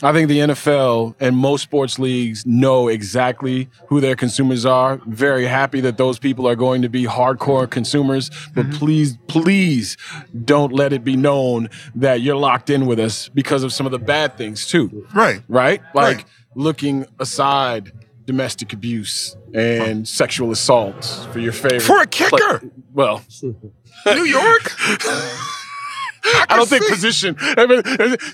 I think the NFL and most sports leagues know exactly who their consumers are. Very happy that those people are going to be hardcore consumers. But Mm-hmm. please, please don't let it be known that you're locked in with us because of some of the bad things too. Right. Right? Like Right. looking aside domestic abuse and sexual assault for your favorite. For a kicker. play- well, New York? <laughs> I don't think position. I mean,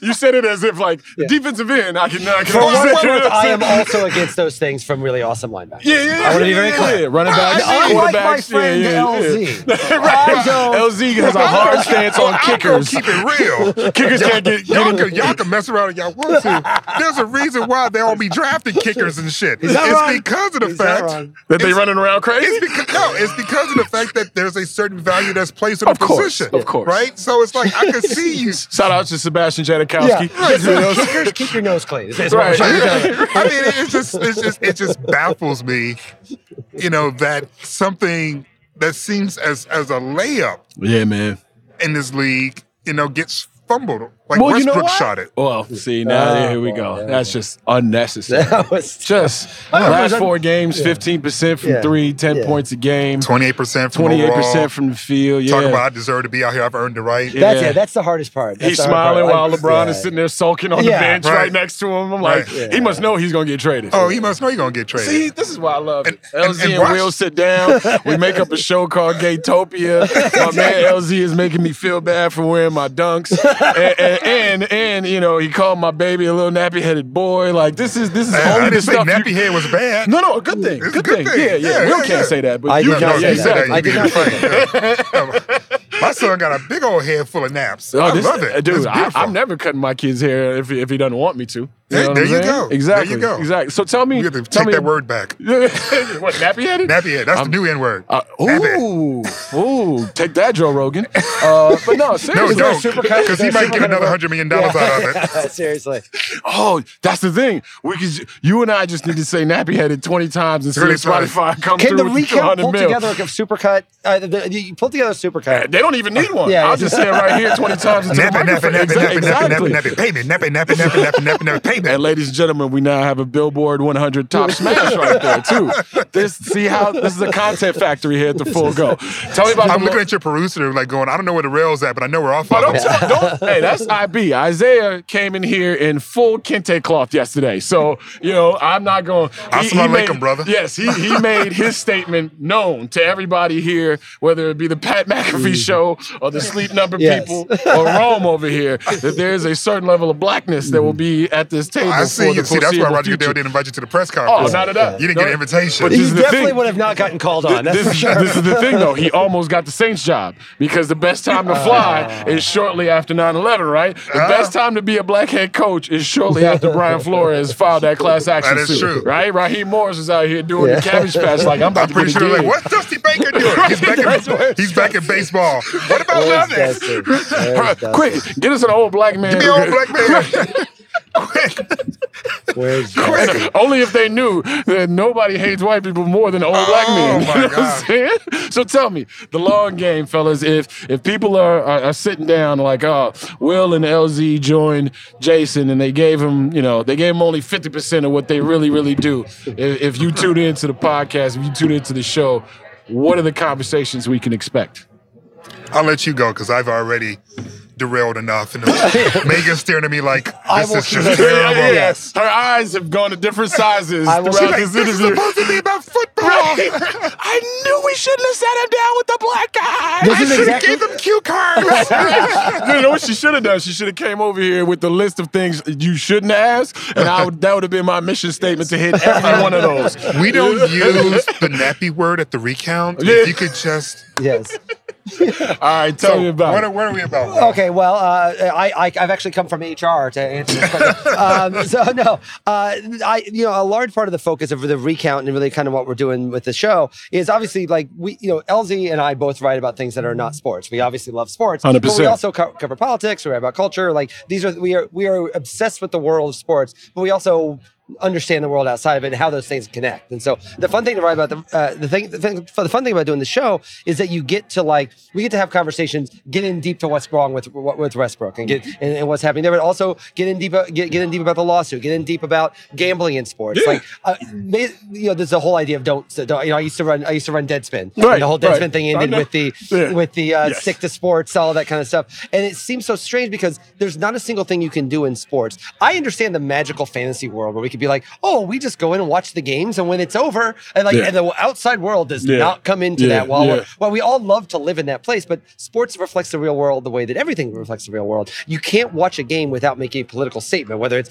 you said it as if like defensive end. I can. I can For what understand, it's you know worth, I am <laughs> also against those things from really awesome linebackers. Yeah, yeah, yeah. I want to be very yeah, clear. Yeah, running backs, Unlike my quarterbacks, friend yeah, yeah, LZ. yeah. <laughs> right. LZ has a hard stance on kickers. keep it real. <laughs> Kickers can't get- y'all, can, y'all can mess around if y'all want to. There's a reason why they don't be drafting kickers and shit. That it's wrong? because of the Is fact wrong? That they running around crazy. It's because no, it's because of the fact that there's a certain value that's placed on Of the course, position. of course. Right? So it's like I can see you. Shout out to Sebastian Yeah, Janikowski. You know, kickers, keep your nose clean. Is what Right. we're trying to. <laughs> I mean, it's just it's just it just baffles me, you know, that something that seems as as a layup yeah, man. in this league, you know, gets fumbled. Like Well, you know Westbrook what? shot it. Well, see now Oh, here we go. yeah. That's just unnecessary. <laughs> That was Just know, it last four games, fifteen percent from Yeah. three, 10 Yeah. points a game, Twenty eight percent from twenty eight percent from the field. Yeah, Talk about I deserve to be out here. I've earned the right. Yeah. That's yeah. That's the hardest part. That's He's smiling part. while Like, LeBron yeah. is sitting there sulking on Yeah. the bench right. Right. next to him. I'm like, Right. he must know he's gonna get traded. Oh, he must know you're gonna get traded. See, this is why I love it. And- and- LZ and and, watch- Will sit down. We make up a show called Gaytopia. <laughs> My man LZ is making me feel bad for wearing my dunks, and, and and, and, you know he called my baby a little nappy headed boy. Like this is this is I only the didn't say stuff. nappy you, head was bad. no, no, a good thing. It's a Good, good thing. thing. Yeah, yeah. Yeah, Will yeah, can't yeah. say that, but I you did can. not say that. exactly. I did not say <laughs> My son got a big old head full of naps. Oh, I this- love it, dude. I, I'm never cutting my kid's hair if if he doesn't want me to. You There- there you saying? go. There Exactly. you go. Exactly. So tell me. You have to tell take me, that word back. what nappy headed? Nappy head. That's I'm- the new N word. Uh, ooh, ooh, take that, Joe Rogan. Uh, but no, seriously. No, seriously. don't, supercut? because he might get another hundred million dollars out of it. Seriously. Oh, that's the thing. We could, you and I just need to say nappy headed twenty times and see Really if Spotify come Can through the with recount pull mil. together like a supercut? Uh, the, you pull together a supercut. They don't even need one. Yeah, I'll just say it right here twenty times into the Nappy, nappy, microphone. nappy, Exactly. nappy, nappy, Exactly. nappy, nappy, payment, nappy, nappy, nappy, nappy, nappy, nappy, payment. And ladies and gentlemen, we now have a Billboard 100 top <laughs> smash right there too. This see how this is a content factory here at the full go. Tell me about I'm the looking at your producer, like going, I don't know where the rail's at, but I know we're off of don't, them. tell- don't, hey, that's <laughs> IB. Isaiah came in here in full kente cloth yesterday. So, you know, I'm not going Assalamu alaikum, brother. Yes, he, he <laughs> made his statement known to everybody here, whether it be the Pat McAfee mm. show or the sleep number Yes. people or Rome over here, that there's a certain level of blackness that will mm. be at this table. I for see the you. See, that's why foreseeable Roger Goodell didn't invite you to the press conference. Oh, not at all. You didn't No, get an invitation. but He this is the definitely thing. would have not gotten called on. That's this, for sure. this is the thing, though. He <laughs> almost got the Saints job because the best time to fly is shortly after 9 11, right? The Uh-huh. best time to be a black head coach is shortly after Brian Flores filed that class action That is suit. true. Right? Raheem Morris is out here doing Yeah. the cabbage patch like I'm about I'm to pretty get sure a like, what's Dusty Baker doing? <laughs> He's back in, he's back in baseball. What about Where's Levis? Dustin? Where's Huh, Dustin? Quick, get us an old black man. Give me an old black man. <laughs> Quick. Where's Dustin? Only if they knew that nobody hates white people more than old black Oh, men. <laughs> You my know what I'm God. saying? So tell me, the long game, fellas, if if people are, are, are sitting down like, oh, Will and LZ joined Jason and they gave him, you know, they gave him only 50% of what they really, really do. If, if you tune into the podcast, if you tune into the show, what are the conversations we can expect? I'll let you go because I've already derailed enough. And <laughs> Megan's staring at me like, this is just terrible. Yes. Her eyes have gone to different <laughs> sizes I will- throughout Like, this this is supposed to be about football. <laughs> I knew we shouldn't have sat him down with the black guy. This is Should have exactly- gave them cue cards. you know what she should have done? She should have came over here with the list of things you shouldn't ask, and I would, that would have been my mission statement to hit every one of those. we don't use the nappy word at the recount. Yeah. If you could just. Yes. <laughs> All right, tell So, me about what it. are, what are we about? Will? Okay, well, uh, I, I I've actually come from HR to answer this question. <laughs> um, so no, uh, I you know a large part of the focus of the recount and really kind of what we're doing with the show is obviously like we you know LZ and I both write about things that are not sports. We obviously love sports, but we 100%. also co- cover politics. We write about culture. Like these are we are we are obsessed with the world of sports, but we also understand the world outside of it and how those things connect. And so the fun thing to write about the uh, the thing the, thing the fun thing about doing the show is that you get to like we get to have conversations, get in deep to what's wrong with with Westbrook and get and, and what's happening there, but also get in deep get, get in deep about the lawsuit, get in deep about gambling in sports. Yeah. Like uh, you know, there's a whole idea of don't, don't you know I used to run I used to run Deadspin. Right, the whole Deadspin right. thing ended with the Yeah. with the uh, Yes. stick to sports, all that kind of stuff. And it seems so strange because there's not a single thing you can do in sports. I understand the magical fantasy world where we could be like, oh, we just go in and watch the games, and when it's over, and like, Yeah. and the outside world does Yeah. not come into Yeah, that. While we're, well, we all love to live in that place, but sports reflects the real world the way that everything reflects the real world. You can't watch a game without making a political statement, whether it's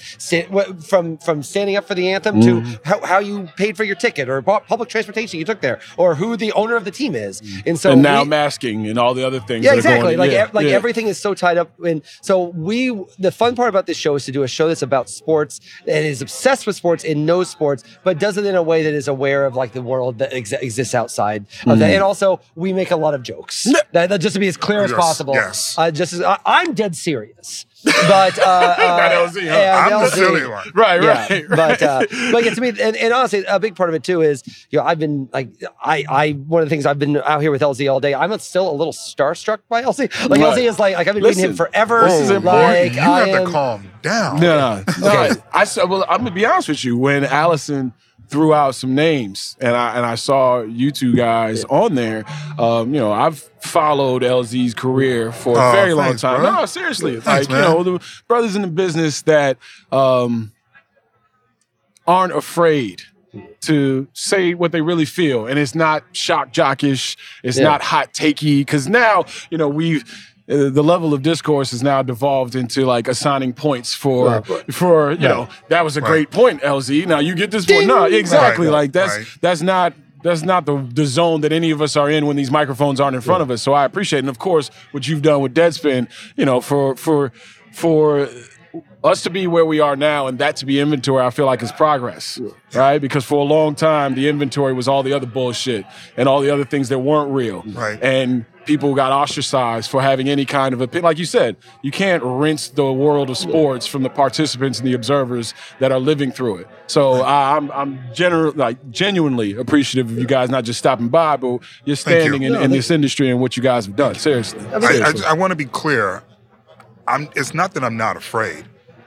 from from standing up for the anthem Mhm. to how, how you paid for your ticket or pu- public transportation you took there, or who the owner of the team is. And so and now we- masking and all the other things. yeah, are going- exactly. like yeah, like yeah. everything is so tied up. And so we, the fun part about this show is to do a show that's about sports and is obsessed with sports and knows sports, but does it in a way that is aware of like the world that ex- exists outside of that. Mhm. And also, we make a lot of jokes. That, that just to be as clear as possible. yes. Uh, just as I, I'm dead serious. But uh, <laughs> uh, Not LZ, huh? and I'm the LZ silly one. Right, yeah, right, But uh, right. like to me, and, and honestly, a big part of it too is you know I've been like I I one of the things I've been out here with LZ all day. I'm still a little starstruck by LZ. Like Right. LZ is like like I've been reading him Listen, forever. this is like important. You I have am, to calm down. No, no, no. <laughs> Okay. I said, well, I'm gonna be honest with you. When Allison threw out some names, and I and I saw you two guys on there, um, you know, I've followed LZ's career for a Oh, very long time. bro. No, seriously, Thanks, like you know, the brothers in the business that um, aren't afraid to say what they really feel, and it's not shock jockish. It's Yeah. not hot takey. Because now, you know, we've Uh, the level of discourse has now devolved into like assigning points for for you know that was a Right. great point, LZ. Now you get this point. No, exactly. Right, Like that's right. that's not. That's not the, the zone that any of us are in when these microphones aren't in front of us. So I appreciate, it. and of course, what you've done with Deadspin. You know, for for for us to be where we are now and that to be inventory, I feel like is progress, right? Because for a long time, the inventory was all the other bullshit and all the other things that weren't real. Right. And people got ostracized for having any kind of opinion. Like you said, you can't rinse the world of sports from the participants and the observers that are living through it. So I I'm I'm gener- like genuinely appreciative of you guys not just stopping by, but you're standing in, in this industry and what you guys have done. Seriously. I, Seriously. I, I want to be clear. I'm. It's not that I'm not afraid.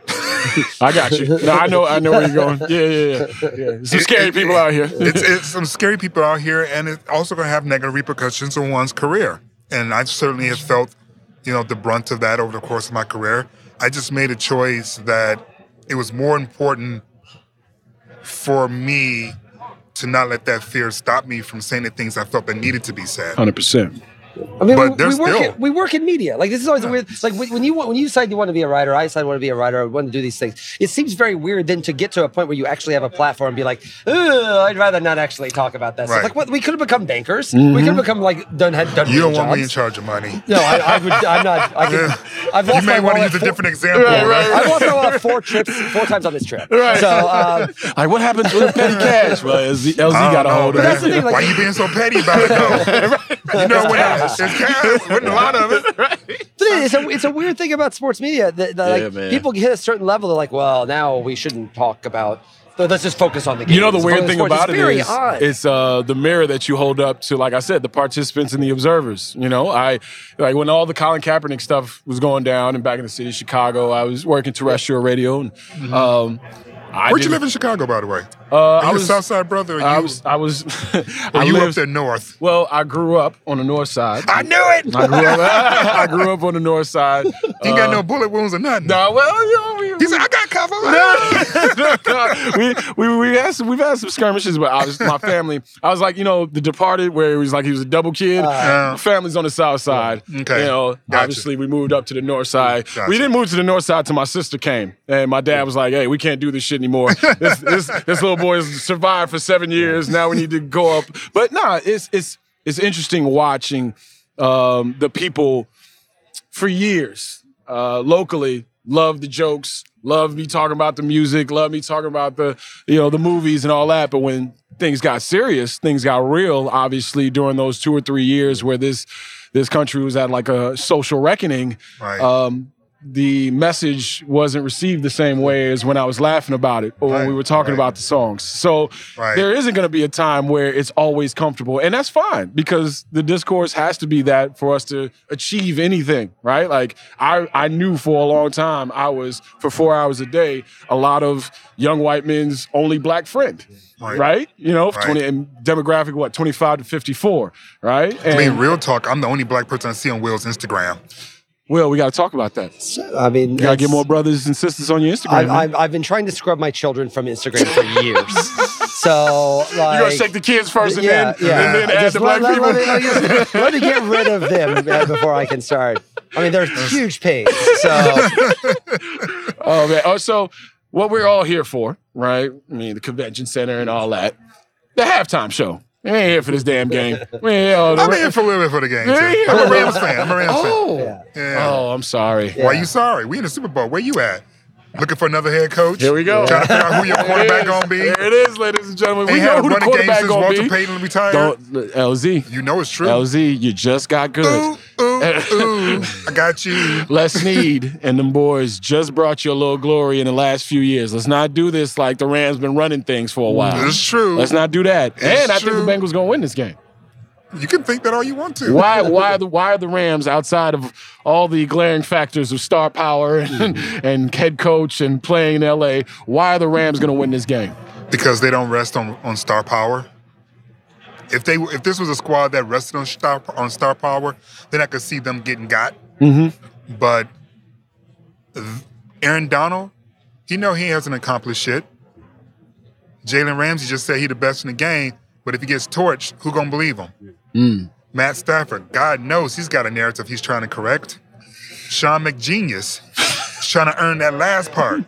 <laughs> I got you. No, I know. I know where you're going. <laughs> Yeah, yeah, yeah. yeah. Some scary people out here. it's, <laughs> it's some scary people out here, and it's also going to have negative repercussions on one's career. And I certainly have felt, you know, the brunt of that over the course of my career. I just made a choice that it was more important for me to not let that fear stop me from saying the things I felt that needed to be said. Hundred percent. I mean, But we, we work still- in, we work in media. Like this is always weird. Like when when you when you decide you want to be a writer, I decide I want to be a writer. I want to do these things. It seems very weird then to get to a point where you actually have a platform and be like, "Ugh, I'd rather not actually talk about that. stuff. Right. Like what we could have become bankers. We Mm-hmm. could have become like done had done. You don't want me in charge of money. No, I, I would. I'm not. I can. I've You may want to wallet use a four- different <laughs> example. Right, right, I've lost my wallet four <laughs> trips, four times on this trip. Right. So, <laughs> um, Like, what happens with petty cash? Well, LZ, LZ got don't a hold of man. that's the thing, like- Why are you being so petty about it, though? You know what? There's cash, wasn't a lot of it. <laughs> But it's a it's a weird thing about sports media that, that, like man. people hit a certain level. They're like, well, now we shouldn't talk about. Let's just focus on the game. You know the weird thing about it's very odd. it's uh, the mirror that you hold up to, like I said, the participants and the observers. You know, I like when all the Colin Kaepernick stuff was going down, and back in the city of Chicago, I was working terrestrial radio, and um, I Where'd you live in Chicago, by the way? Uh, I was a South Side brother? I you, was I was <laughs> <laughs> I you up lived- there north? Well, I grew up on the north side. I knew it. I grew up, <laughs> I grew up on the north side. You ain't got Uh, no bullet wounds or nothing. No, well, you know, we, He said, I got cover. we, we we had some, we've had some skirmishes, but I was my family. I was like, you know, The Departed, where it was like he was a double kid. Uh, family's on the south side. Okay. You know, Gotcha. obviously we moved up to the north side. Gotcha. We didn't move to the north side till my sister came, and my dad was like, "Hey, we can't do this shit anymore. <laughs> this this this little boy has survived for seven years. Now we need to go up." But nah, it's it's it's interesting watching um, the people for years uh, locally love the jokes, love me talking about the music, love me talking about the you know the movies and all that. But when things got serious, things got real. Obviously, during those two or three years where this this country was at like a social reckoning, Right. um, the message wasn't received the same way as when I was laughing about it or when we were talking about the songs. So Right. there isn't going to be a time where it's always comfortable. And that's fine because the discourse has to be that for us to achieve anything, right? Like I, I knew for a long time I was, for four hours a day, a lot of young white men's only black friend. Right. You know, Right. 20 and demographic, what, 25 to 54, right? I mean, real talk. I'm the only black person I see on Will's Instagram. Will, we got to talk about that. I mean, You got to get more brothers and sisters on your Instagram. I, man. I've, I've been trying to scrub my children from Instagram for years. <laughs> so, like, You're gonna shake the kids first and yeah, then, yeah. and then add Just the black let, people. Let, let, me- me- let me get rid of them uh, before I can start. I mean, they're huge pains. So, <laughs> oh man. Oh, so what we're all here for, right? I mean, the convention center and all that. The halftime show. We ain't here for this damn game. <laughs> We ain't here all the I'm here for a little bit for the game. too. Yeah, yeah. I'm a Rams fan. I'm a Rams Oh. fan. Yeah. Oh, I'm sorry. Why you sorry? We in the Super Bowl. Where you at? Looking for another head coach? Here we go. Trying to figure out who your <laughs> quarterback gonna be. There it is, ladies and gentlemen. We know who the quarterback since gonna Walter. Payton retired. Don't, LZ. You know it's true. LZ, you just got good. Ooh, ooh, <laughs> ooh, I got you. Les Snead and them boys just brought you a little glory in the last few years. Let's not do this like the Rams been running things for a while. It's true. Let's not do that. It's and I true. think the Bengals gonna win this game. You can think that all you want to. <laughs> Why? Why are the Why are the Rams outside of all the glaring factors of star power and, and head coach and playing in L.A. Why are the Rams going to win this game? Because they don't rest on, on star power. If they if this was a squad that rested on star on star power, then I could see them getting got. Mm-hmm. But Aaron Donald, he know he hasn't accomplished shit. Jalen Ramsey just said he the best in the game, but if he gets torched, who gonna believe him? Mm. Matt Stafford, God knows he's got a narrative he's trying to correct. Sean McGenius is trying to earn that last part,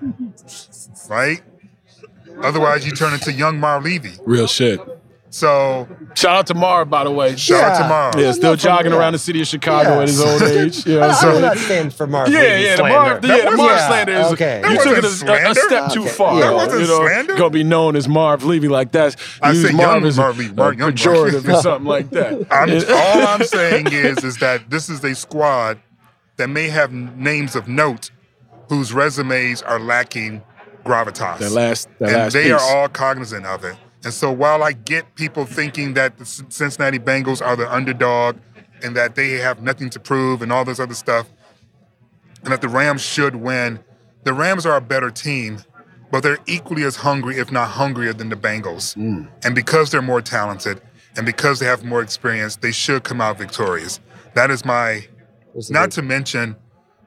right? Otherwise, you turn into young Marv Levy. Real shit. So shout out to Marv, by the way. Shout out to Marv. Yeah, still Not from- jogging yeah. around the city of Chicago Yeah. at his old age. You know what I I'm will saying? not stand for Marv. Yeah, Levy yeah, the slander. Marv, yeah, the Marv Yeah, slander is okay. you took it wasn't a, a slander. step too Okay. far. That wasn't you know, slander. gonna be known as Marv Levy like that. I Use said Marv young as a, Marv Levy, a Marv- young pejorative or something like that. <laughs> I'm, all I'm saying is, is that this is a squad that may have names of note, whose resumes are lacking gravitas. That last, that and last they piece. are all cognizant of it. And so while I get people thinking that the Cincinnati Bengals are the underdog and that they have nothing to prove and all this other stuff, and that the Rams should win, the Rams are a better team, but they're equally as hungry, if not hungrier, than the Bengals. And because they're more talented and because they have more experience, they should come out victorious. That is my, not to mention,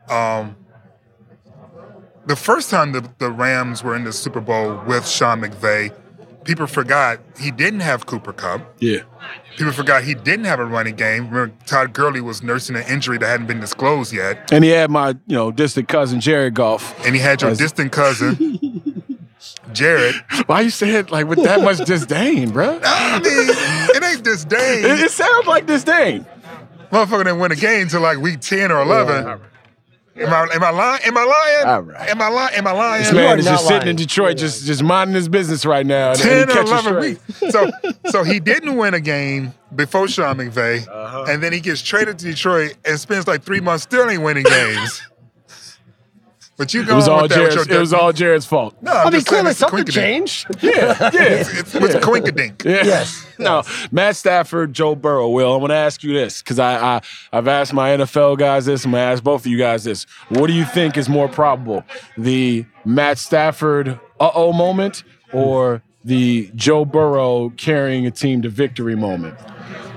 um, the first time the, the Rams were in the Super Bowl with Sean McVay, people forgot he didn't have Cooper Kupp. yeah. People forgot he didn't have a running game. Remember, Todd Gurley was nursing an injury that hadn't been disclosed yet. And he had my, you know, distant cousin Jared Goff. And he had your As- distant cousin, <laughs> Jared. Why you say it like with that much disdain, bro? <laughs> I mean, it ain't disdain. It, it sounds like disdain. Motherfucker didn't win a game till like week 10 or 11. Am I, am I lying? Am I lying? All right. Am I lying? Am I lying? This man is not just sitting in Detroit, just just minding his business right now. and- and 10 or 11 weeks. So, so he didn't win a game before Sean McVay, Uh-huh. and then he gets traded to Detroit and spends like three months still ain't winning games. But you It was all with that with Jared's. your It was all Jared's fault. No, I'm I mean, clearly something coinkydink. changed. <laughs> Yeah, yeah. <laughs> It's, it's, it's a coinkydink. <laughs> Yeah. Yes. No, Matt Stafford, Joe Burrow. Will, I want to ask you this because I, I I've asked my NFL guys this. I'm gonna ask both of you guys this. What do you think is more probable, the Matt Stafford uh oh moment or the Joe Burrow carrying a team to victory moment?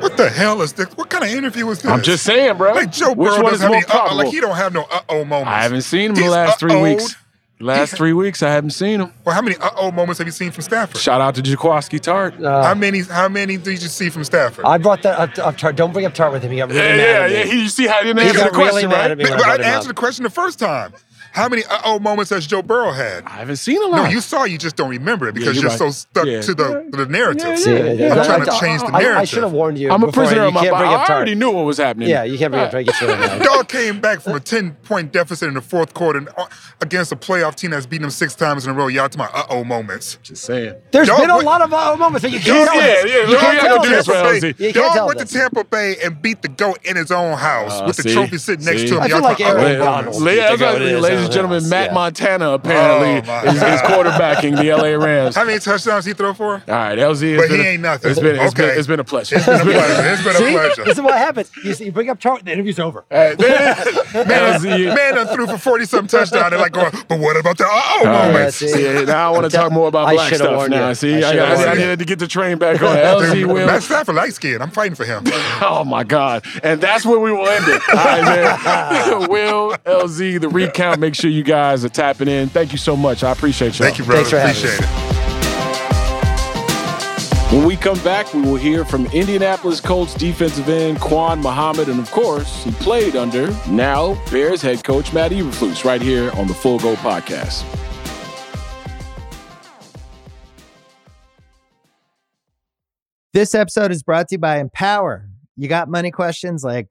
What the hell is this? What kind of interview is this? I'm just saying, bro. Like Joe Which Burrow one doesn't is have more any uh-oh, probable? like he don't have no uh oh moments. I haven't seen him the last 3 uh-oh'd. weeks. Last three weeks, I haven't seen him. Well, how many uh oh moments have you seen from Stafford? Shout out to Jaquiski Tartt. how many? How many did you see from Stafford? I brought that up. up Tartt. Don't bring up Tartt with him. He got really Yeah, mad yeah, at me. yeah. He, you see how he didn't He answer got the really question, mad right? at me but when but I I answered the question the first time. How many uh oh moments has Joe Burrow had? I haven't seen a lot. No, you saw, you just don't remember it because you're you're, right. so stuck Yeah. to the, the narrative. See, I'm trying to change the narrative. I, should have warned you. I'm a prisoner of my body. I Tar- already knew what was happening. Yeah, you can't bring up Target Shanahan. Dog came back from a 10 point deficit in the fourth quarter and, uh, against a playoff team that's beaten them six times in a row. Y'all to my uh oh moments. Just saying. There's Dog been a lot of uh, oh moments, but you can't tell yeah, this. yeah, You look, can't tell do this. this, Tampa Bay, You can't Dog tell went to Tampa Bay and beat the GOAT in his own house Uh, with the trophy sitting next to him. I feel Y'all like talking, Aaron uh-oh Donald. Moments. beat the Ladies, goat in his ladies own and gentlemen, house. Matt Yeah. Montana apparently Oh, is, is quarterbacking the LA Rams. How many touchdowns he throw for? All right, LZ. But been he a- ain't nothing. It's been, it's been, Okay. it's been a pleasure. It's been a pleasure. It's been a See? pleasure. This is what happens. You, see, you bring up Charlton, the interview's over. Hey, Man, LZ. man done threw for 40 something touchdowns. They're like going, but what about the uh oh All right. moments? see? See, now I want to talk more about I black should've stuff warned now. you. See, I I, should've I, I needed to get the train back on. LZ will. Matt Stafford light skinned. I'm fighting for him. <laughs> Oh my God. And that's where we will end it. All right, man. <laughs> <laughs> Will, LZ, the recount. Make sure you guys are tapping in. Thank you so much. I appreciate y'all. Thank you, brother. Thanks for having Appreciate it. When we come back, we will hear from Indianapolis Colts defensive end Quan Muhammad. And of course, he played under now Bears head coach Matt Eberflus right here on the Full Go podcast. This episode is brought to you by Empower. You got money questions like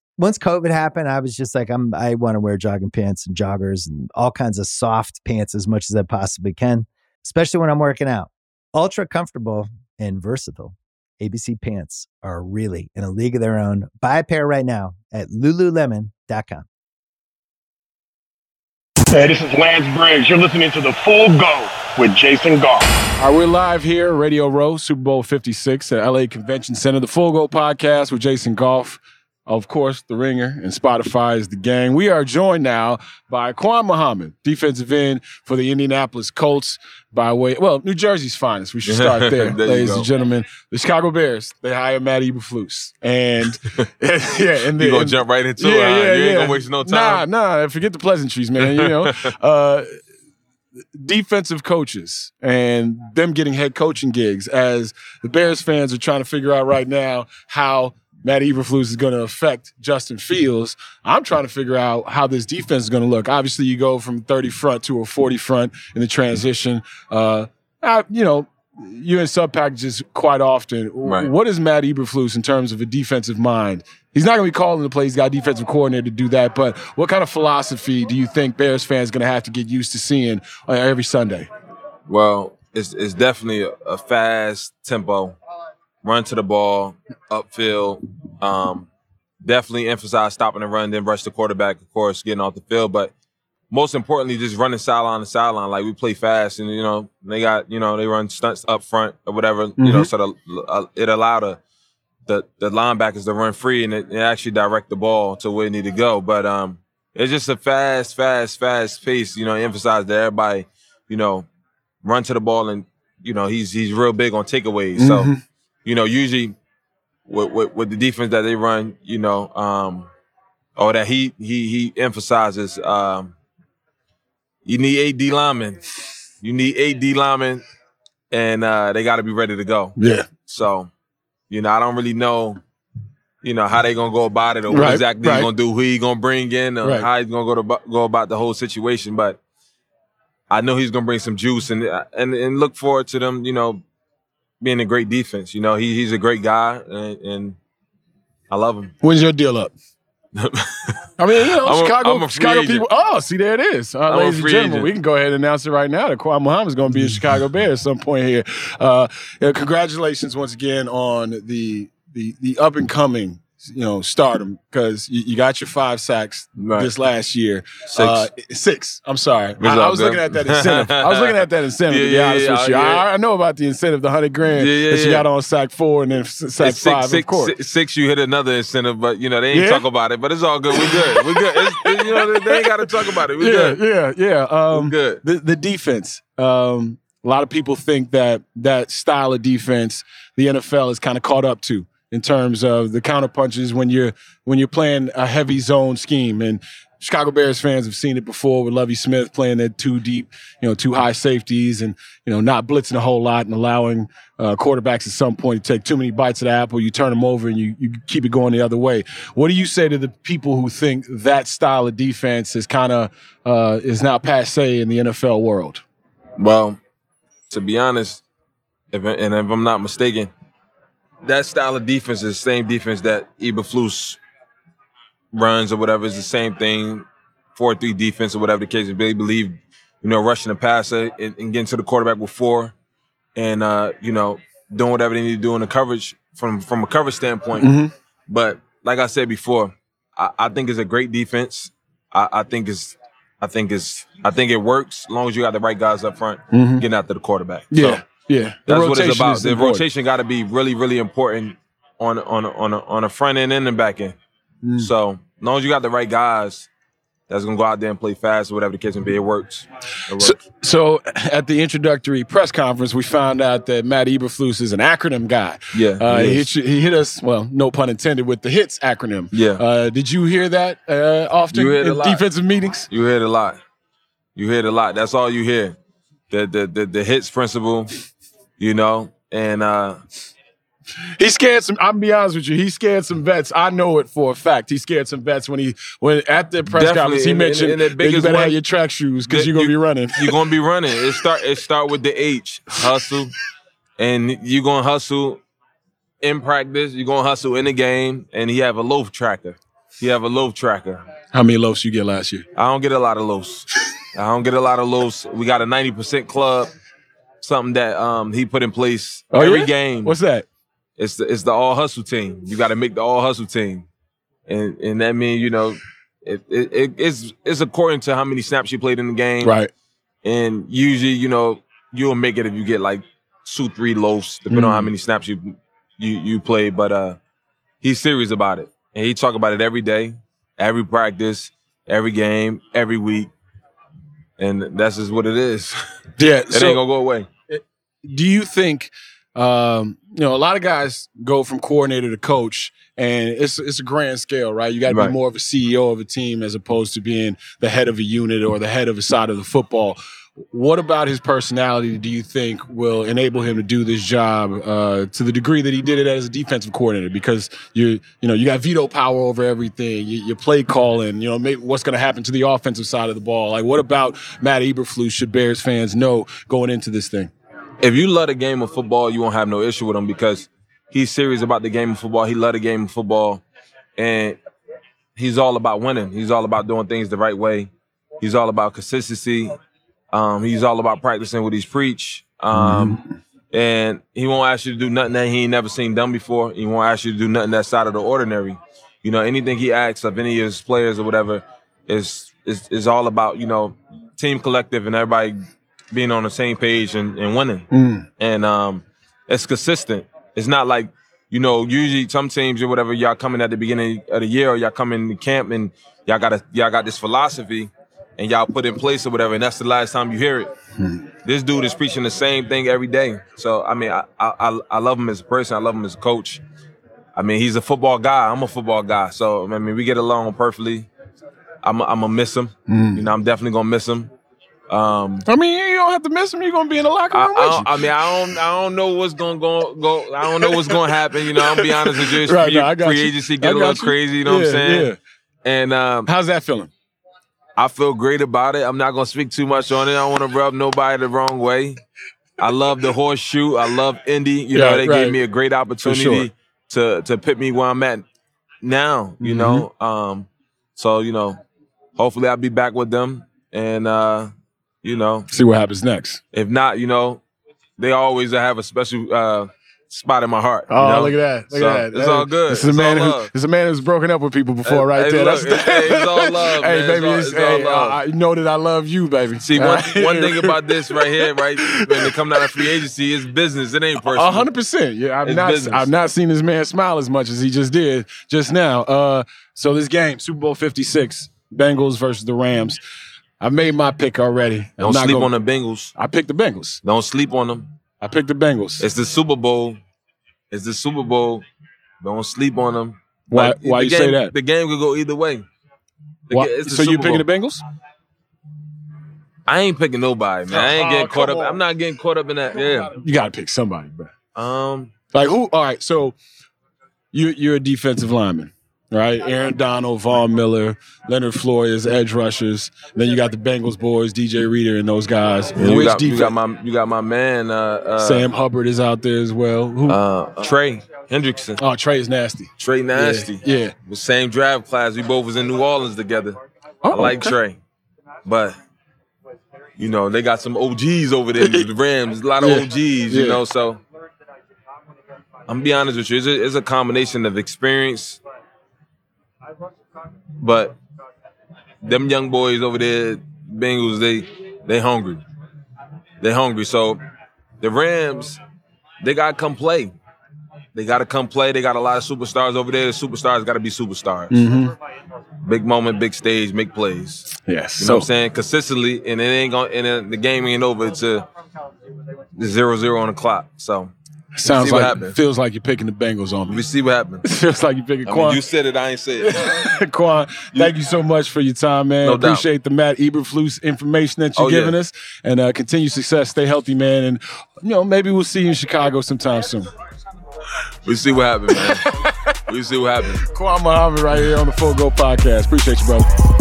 once COVID happened, I was just like, I'm, I want to wear jogging pants and joggers and all kinds of soft pants as much as I possibly can, especially when I'm working out. Ultra comfortable and versatile. ABC pants are really in a league of their own. Buy a pair right now at lululemon.com. Hey, this is Lance Briggs. You're listening to the Full Go with Jason Goff. All right, we're live here, Radio Row, Super Bowl 56 at LA Convention Center, the Full Go podcast with Jason Goff. Of course, The Ringer and Spotify is the gang. We are joined now by Quan Muhammad, defensive end for the Indianapolis Colts by way, well, New Jersey's finest. We should <laughs> start there, There ladies and gentlemen. The Chicago Bears, they hired Matt Eberflus. And, <laughs> <laughs> yeah, and then. You then- gonna jump right into yeah, it, huh? Yeah, You ain't yeah. gonna waste no time? Nah, nah, forget the pleasantries, man. You know, uh, defensive coaches and them getting head coaching gigs as the Bears fans are trying to figure out right now how Matt Eberflus is going to affect Justin Fields. I'm trying to figure out how this defense is going to look. Obviously, you go from 30 front to a 40 front in the transition. Uh, I- you know, you're in sub packages quite often. Right. What is Matt Eberflus in terms of a defensive mind? He's not going to be calling the plays. He's got a defensive coordinator to do that. But what kind of philosophy do you think Bears fans going to have to get used to seeing uh, every Sunday? Well, it's it's definitely a, a fast tempo, run to the ball, upfield. Um, definitely emphasize stopping the run, then rush the quarterback. Of course, getting off the field, but most importantly, just running sideline to sideline. Like we play fast, and you know they got you know they run stunts up front or whatever. You know, Mhm. so the, uh, it allowed the, the the linebackers to run free and it, it actually direct the ball to where it need to go. But um, it's just a fast, fast, fast pace. You know, emphasize that everybody, you know, run to the ball and you know he's he's real big on takeaways. So Mhm. You know usually with, with with the defense that they run, you know, um, or that he he he emphasizes, um, you need eight D linemen. You need eight D linemen, and uh, they got to be ready to go. Yeah. So, you know, I don't really know, you know, how they're gonna go about it or what exactly right. he's gonna do, who he gonna bring in, or Right. how he's gonna go to go about the whole situation. But I know he's gonna bring some juice and and and look forward to them, you know, being a great defense. You know, he he's a great guy and, and I love him. When's your deal up? <laughs> I mean, you know, I'm Chicago, a Chicago agent. people. Oh, see, there it is. Uh, ladies and gentlemen, agent. we can go ahead and announce it right now that Kawhi Muhammad's going to be a Chicago Bear at some point here. Uh, yeah, congratulations once again on the the the up and coming. You know, stardom because you, you got your five sacks Right. this last year. Six. Uh, six. I'm sorry. I, I was looking at that incentive. I was looking at that incentive. to be Yeah, yeah, honest yeah, with you. I, I know about the incentive, the hundred grand Yeah, yeah, that you yeah. got on sack four and then sack It's five. six, of course. six, six, you hit another incentive, but you know they ain't Yeah? talk about it. But it's all good. We're good. We're good. It's, it- you know they ain't got to talk about it. We <laughs> yeah, good. yeah, yeah. Um, good. The the defense. Um, a lot of people think that that style of defense the NFL is kind of caught up to in terms of the counter punches when you're when you're playing a heavy zone scheme and. Chicago Bears fans have seen it before with Lovie Smith playing that two deep, you know, two high safeties and, you know, not blitzing a whole lot and allowing uh, quarterbacks at some point to take too many bites of the apple. You turn them over and you, you keep it going the other way. What do you say to the people who think that style of defense is kind of uh, is now passe in the NFL world? Well, to be honest, if and if I'm not mistaken, that style of defense is the same defense that Eberflus runs or whatever. It's the same thing, four three defense or whatever the case. They believe, you know, rushing the passer and, and getting to the quarterback with four, and uh, you know, doing whatever they need to do in the coverage from from a coverage standpoint. Mhm. But like I said before, I, I think it's a great defense. I, I think it's I think it's I think it works as long as you got the right guys up front Mhm. getting after the quarterback. Yeah, So, yeah. That's what it's about. The important. rotation got to be really, really important on on on a, on a front end and the back end. Mm. So as long as you got the right guys, that's gonna go out there and play fast or whatever the case may be, it works. It works. So, so at the introductory press conference, we found out that Matt Eberflus is an acronym guy. Yeah, uh, he he, hit, he hit us. Well, no pun intended, with the hits acronym. Yeah. Uh, did you hear that uh, often hear in defensive meetings? You hear it a lot. You hear it a lot. That's all you hear. The the the, the hits principle, you know, and uh He scared some. I'm gonna be honest with you. He scared some vets. I know it for a fact. He scared some vets when he when at the press Definitely, conference he mentioned in the that you better have your track shoes because you're gonna you- be running. you're gonna be running. It start it start with the H, hustle, and you're gonna hustle in practice. You're gonna hustle in the game, and he have a loaf tracker. He have a loaf tracker. How many loaves you get last year? I don't get a lot of loafs. I don't get a lot of loafs. We got a ninety percent club, something that um he put in place Oh, every yeah? game. What's that? It's the it's the all hustle team. You got to make the all hustle team, and and that means you know it, it, it it's it's according to how many snaps you played in the game, Right. And usually, you know, you'll make it if you get like two, three loafs, depending on how Mm. many snaps you you you play. But uh he's serious about it. And he talk about it every day, every practice, every game, every week. And that's just what it is. Yeah, <laughs> it so- ain't gonna go away. do you think um, you know a lot of guys go from coordinator to coach and it's it's a grand scale right you got to Right. be more of a ceo of a team as opposed to being the head of a unit or the head of a side of the football what about his personality do you think will enable him to do this job uh, to the degree that he did it as a defensive coordinator because you you know you got veto power over everything you, you play calling you know maybe what's going to happen to the offensive side of the ball like what about Matt Eberflus should Bears fans know going into this thing if you love the game of football, you won't have no issue with him because he's serious about the game of football. He love the game of football, and he's all about winning. He's all about doing things the right way. He's all about consistency. Um, he's all about practicing what he's preach. Um, And he won't ask you to do nothing that he ain't never seen done before. He won't ask you to do nothing that's out of the ordinary. You know, anything he asks of any of his players or whatever is is is all about you know team collective and everybody being on the same page and, and winning Mm. and um, it's consistent. It's not like you know. Usually, some teams or whatever, y'all coming at the beginning of the year, or y'all coming in the camp and y'all got a y'all got this philosophy, and y'all put in place or whatever, and that's the last time you hear it. This dude is preaching the same thing every day. So I mean, I, I I I love him as a person. I love him as a coach. I mean, he's a football guy. I'm a football guy. So I mean, we get along perfectly. I'm I'm gonna miss him. Mm. You know, I'm definitely gonna miss him. Um, I mean, you don't have to miss him. You're gonna be in the locker room I with don't, I mean, I don't, I don't know what's gonna go, go. I don't know what's gonna happen. You know, I'm gonna be honest with you. It's <laughs> Right, free, no, I got free you. agency I get a little you. crazy. You know what I'm saying? yeah. And um, how's that feeling? I feel great about it. I'm not gonna speak too much on it. I don't want to rub nobody the wrong way. I love the horseshoe. I love Indy. You Yeah, know, they right. gave me a great opportunity sure. to to put me where I'm at now. You Mhm. know, um, So you know, hopefully I'll be back with them, and uh, you know, See what happens next. if not, you know, they always have a special uh, spot in my heart. you Oh, know? look at that! Look So, at that! It's all good. This is a It's man all who this is a man who's broken up with people before, Hey, right hey, there. look, That's hey, it's all <laughs> love, Hey, man. baby, It's all- it's, it's all love. I know that I love you, baby. See, one, <laughs> one thing about this right here, right, when they come out of free agency, is business. It ain't personal. A hundred percent. Yeah, I've It's not business. I've not seen this man smile as much as he just did just now. Uh, so this game, Super Bowl Fifty Six, Bengals versus the Rams. I made my pick already. Don't sleep gonna- on the Bengals. I picked the Bengals. Don't sleep on them. I picked the Bengals. It's the Super Bowl. It's the Super Bowl. Don't sleep on them. Why- why the you say game- that? The game could go either way. Why- ga- it's the so you picking the Bengals? I ain't picking nobody, man. I ain't Oh, getting caught up. on. I'm not getting caught up in that. Yeah. You got to pick somebody, bro. Um. Like who? All right. So you you're a defensive lineman, right? Aaron Donald, Von Miller, Leonard Flores, edge rushers. Then you got the Bengals boys, DJ Reader, and those guys. You Which got, you got my you got my man uh, uh, Sam Hubbard is out there as well. Who? uh, Trey Hendrickson. oh, Trey is nasty. Trey Nasty. Yeah. yeah. The same draft class. We both was in New Orleans together. I Oh, like okay. Trey, but you know they got some OGs over there. the Rams, a lot of <laughs> Yeah. OGs. You Yeah. know, so I'm gonna be honest with you. It's a, it's a combination of experience, but them young boys over there, Bengals, they they hungry. They hungry. So the Rams, they gotta come play. They gotta come play. They got a lot of superstars over there. The superstars gotta be superstars. Mm-hmm. Big moment, big stage, make plays. Yes. You know So what I'm saying? Consistently, and it ain't gonna and the game ain't over until the zero zero on the clock. So sounds like happens. feels like you're picking the Bengals on me. we see what happens. <laughs> feels like you're picking I Quan. mean, you said it, I ain't say it. <laughs> Quan, thank you so much for your time, man. No doubt. Appreciate the Matt Eberflus information that you're Oh, yeah. giving us, and uh, continue success. Stay healthy, man, and you know maybe we'll see you in Chicago sometime soon. we see what happens, man. we see what happens. <laughs> Quan Muhammad right here on the Full Go Podcast. Appreciate you, brother.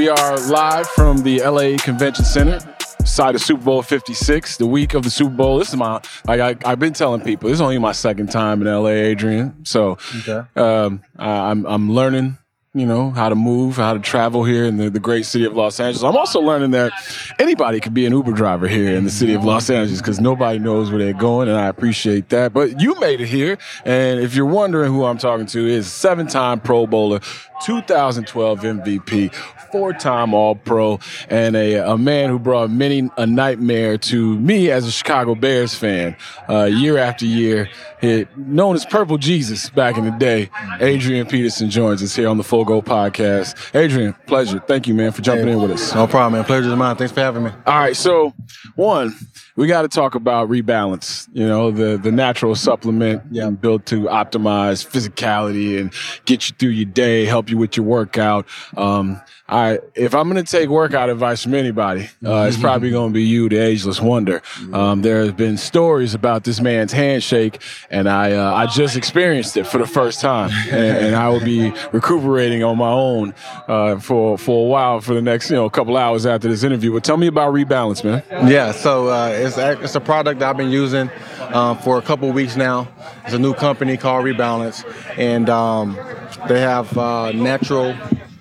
We are live from the LA Convention Center, side of Super Bowl 56, the week of the Super Bowl. This is my, like I, I've been telling people, this is only my second time in LA, Adrian. So um, I, I'm, I'm learning, you know, how to move, how to travel here in the, the great city of Los Angeles. I'm also learning that anybody could be an Uber driver here in the city of Los Angeles because nobody knows where they're going, and I appreciate that. But you made it here, and if you're wondering who I'm talking to, is seven-time Pro Bowler, 2012 MVP, four-time All-Pro, and a, a man who brought many a nightmare to me as a Chicago Bears fan, uh, year after year. He, known as Purple Jesus back in the day, Adrian Peterson joins us here on the Full Go Podcast. Adrian, pleasure. Thank you, man, for jumping in with us. No problem, man. Pleasure is mine. Thanks for having me. All right, so one, we got to talk about rebalance. You know, the the natural supplement built to optimize physicality and get you through your day, help you with your workout. Um, I if I'm going to take workout advice from anybody, uh, it's probably <laughs> going to be you, the ageless wonder. Um, there have been stories about this man's handshake, and I uh, I just experienced it for the first time, <laughs> and, and I will be recuperating on my own uh, for for a while for the next you know couple hours after this interview. But tell me about rebalance, man. Yeah, so uh, it's a- it's a product that I've been using um, for a couple weeks now. It's a new company called Rebalance, and um, they have uh, natural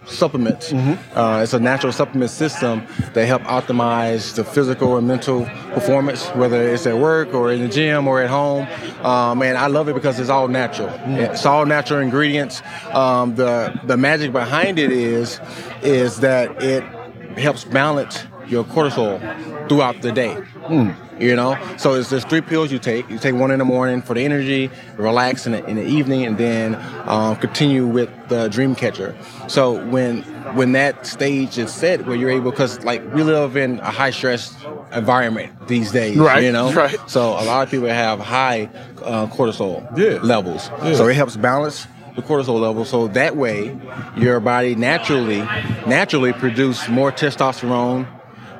supplements. Uh, it's a natural supplement system that help optimize the physical and mental performance, whether it's at work or in the gym or at home. Um, and I love it because it's all natural. It's all natural ingredients. Um, the the magic behind it is is that it helps balance your cortisol throughout the day. You know, so it's just three pills you take. You take one in the morning for the energy, relax in the, in the evening, and then um, continue with the dream catcher. So when when that stage is set, where you're able, because like we live in a high stress environment these days, Right, You know, right. So a lot of people have high uh, cortisol Yeah. levels. Yeah. So it helps balance the cortisol level. So that way, your body naturally naturally produce more testosterone.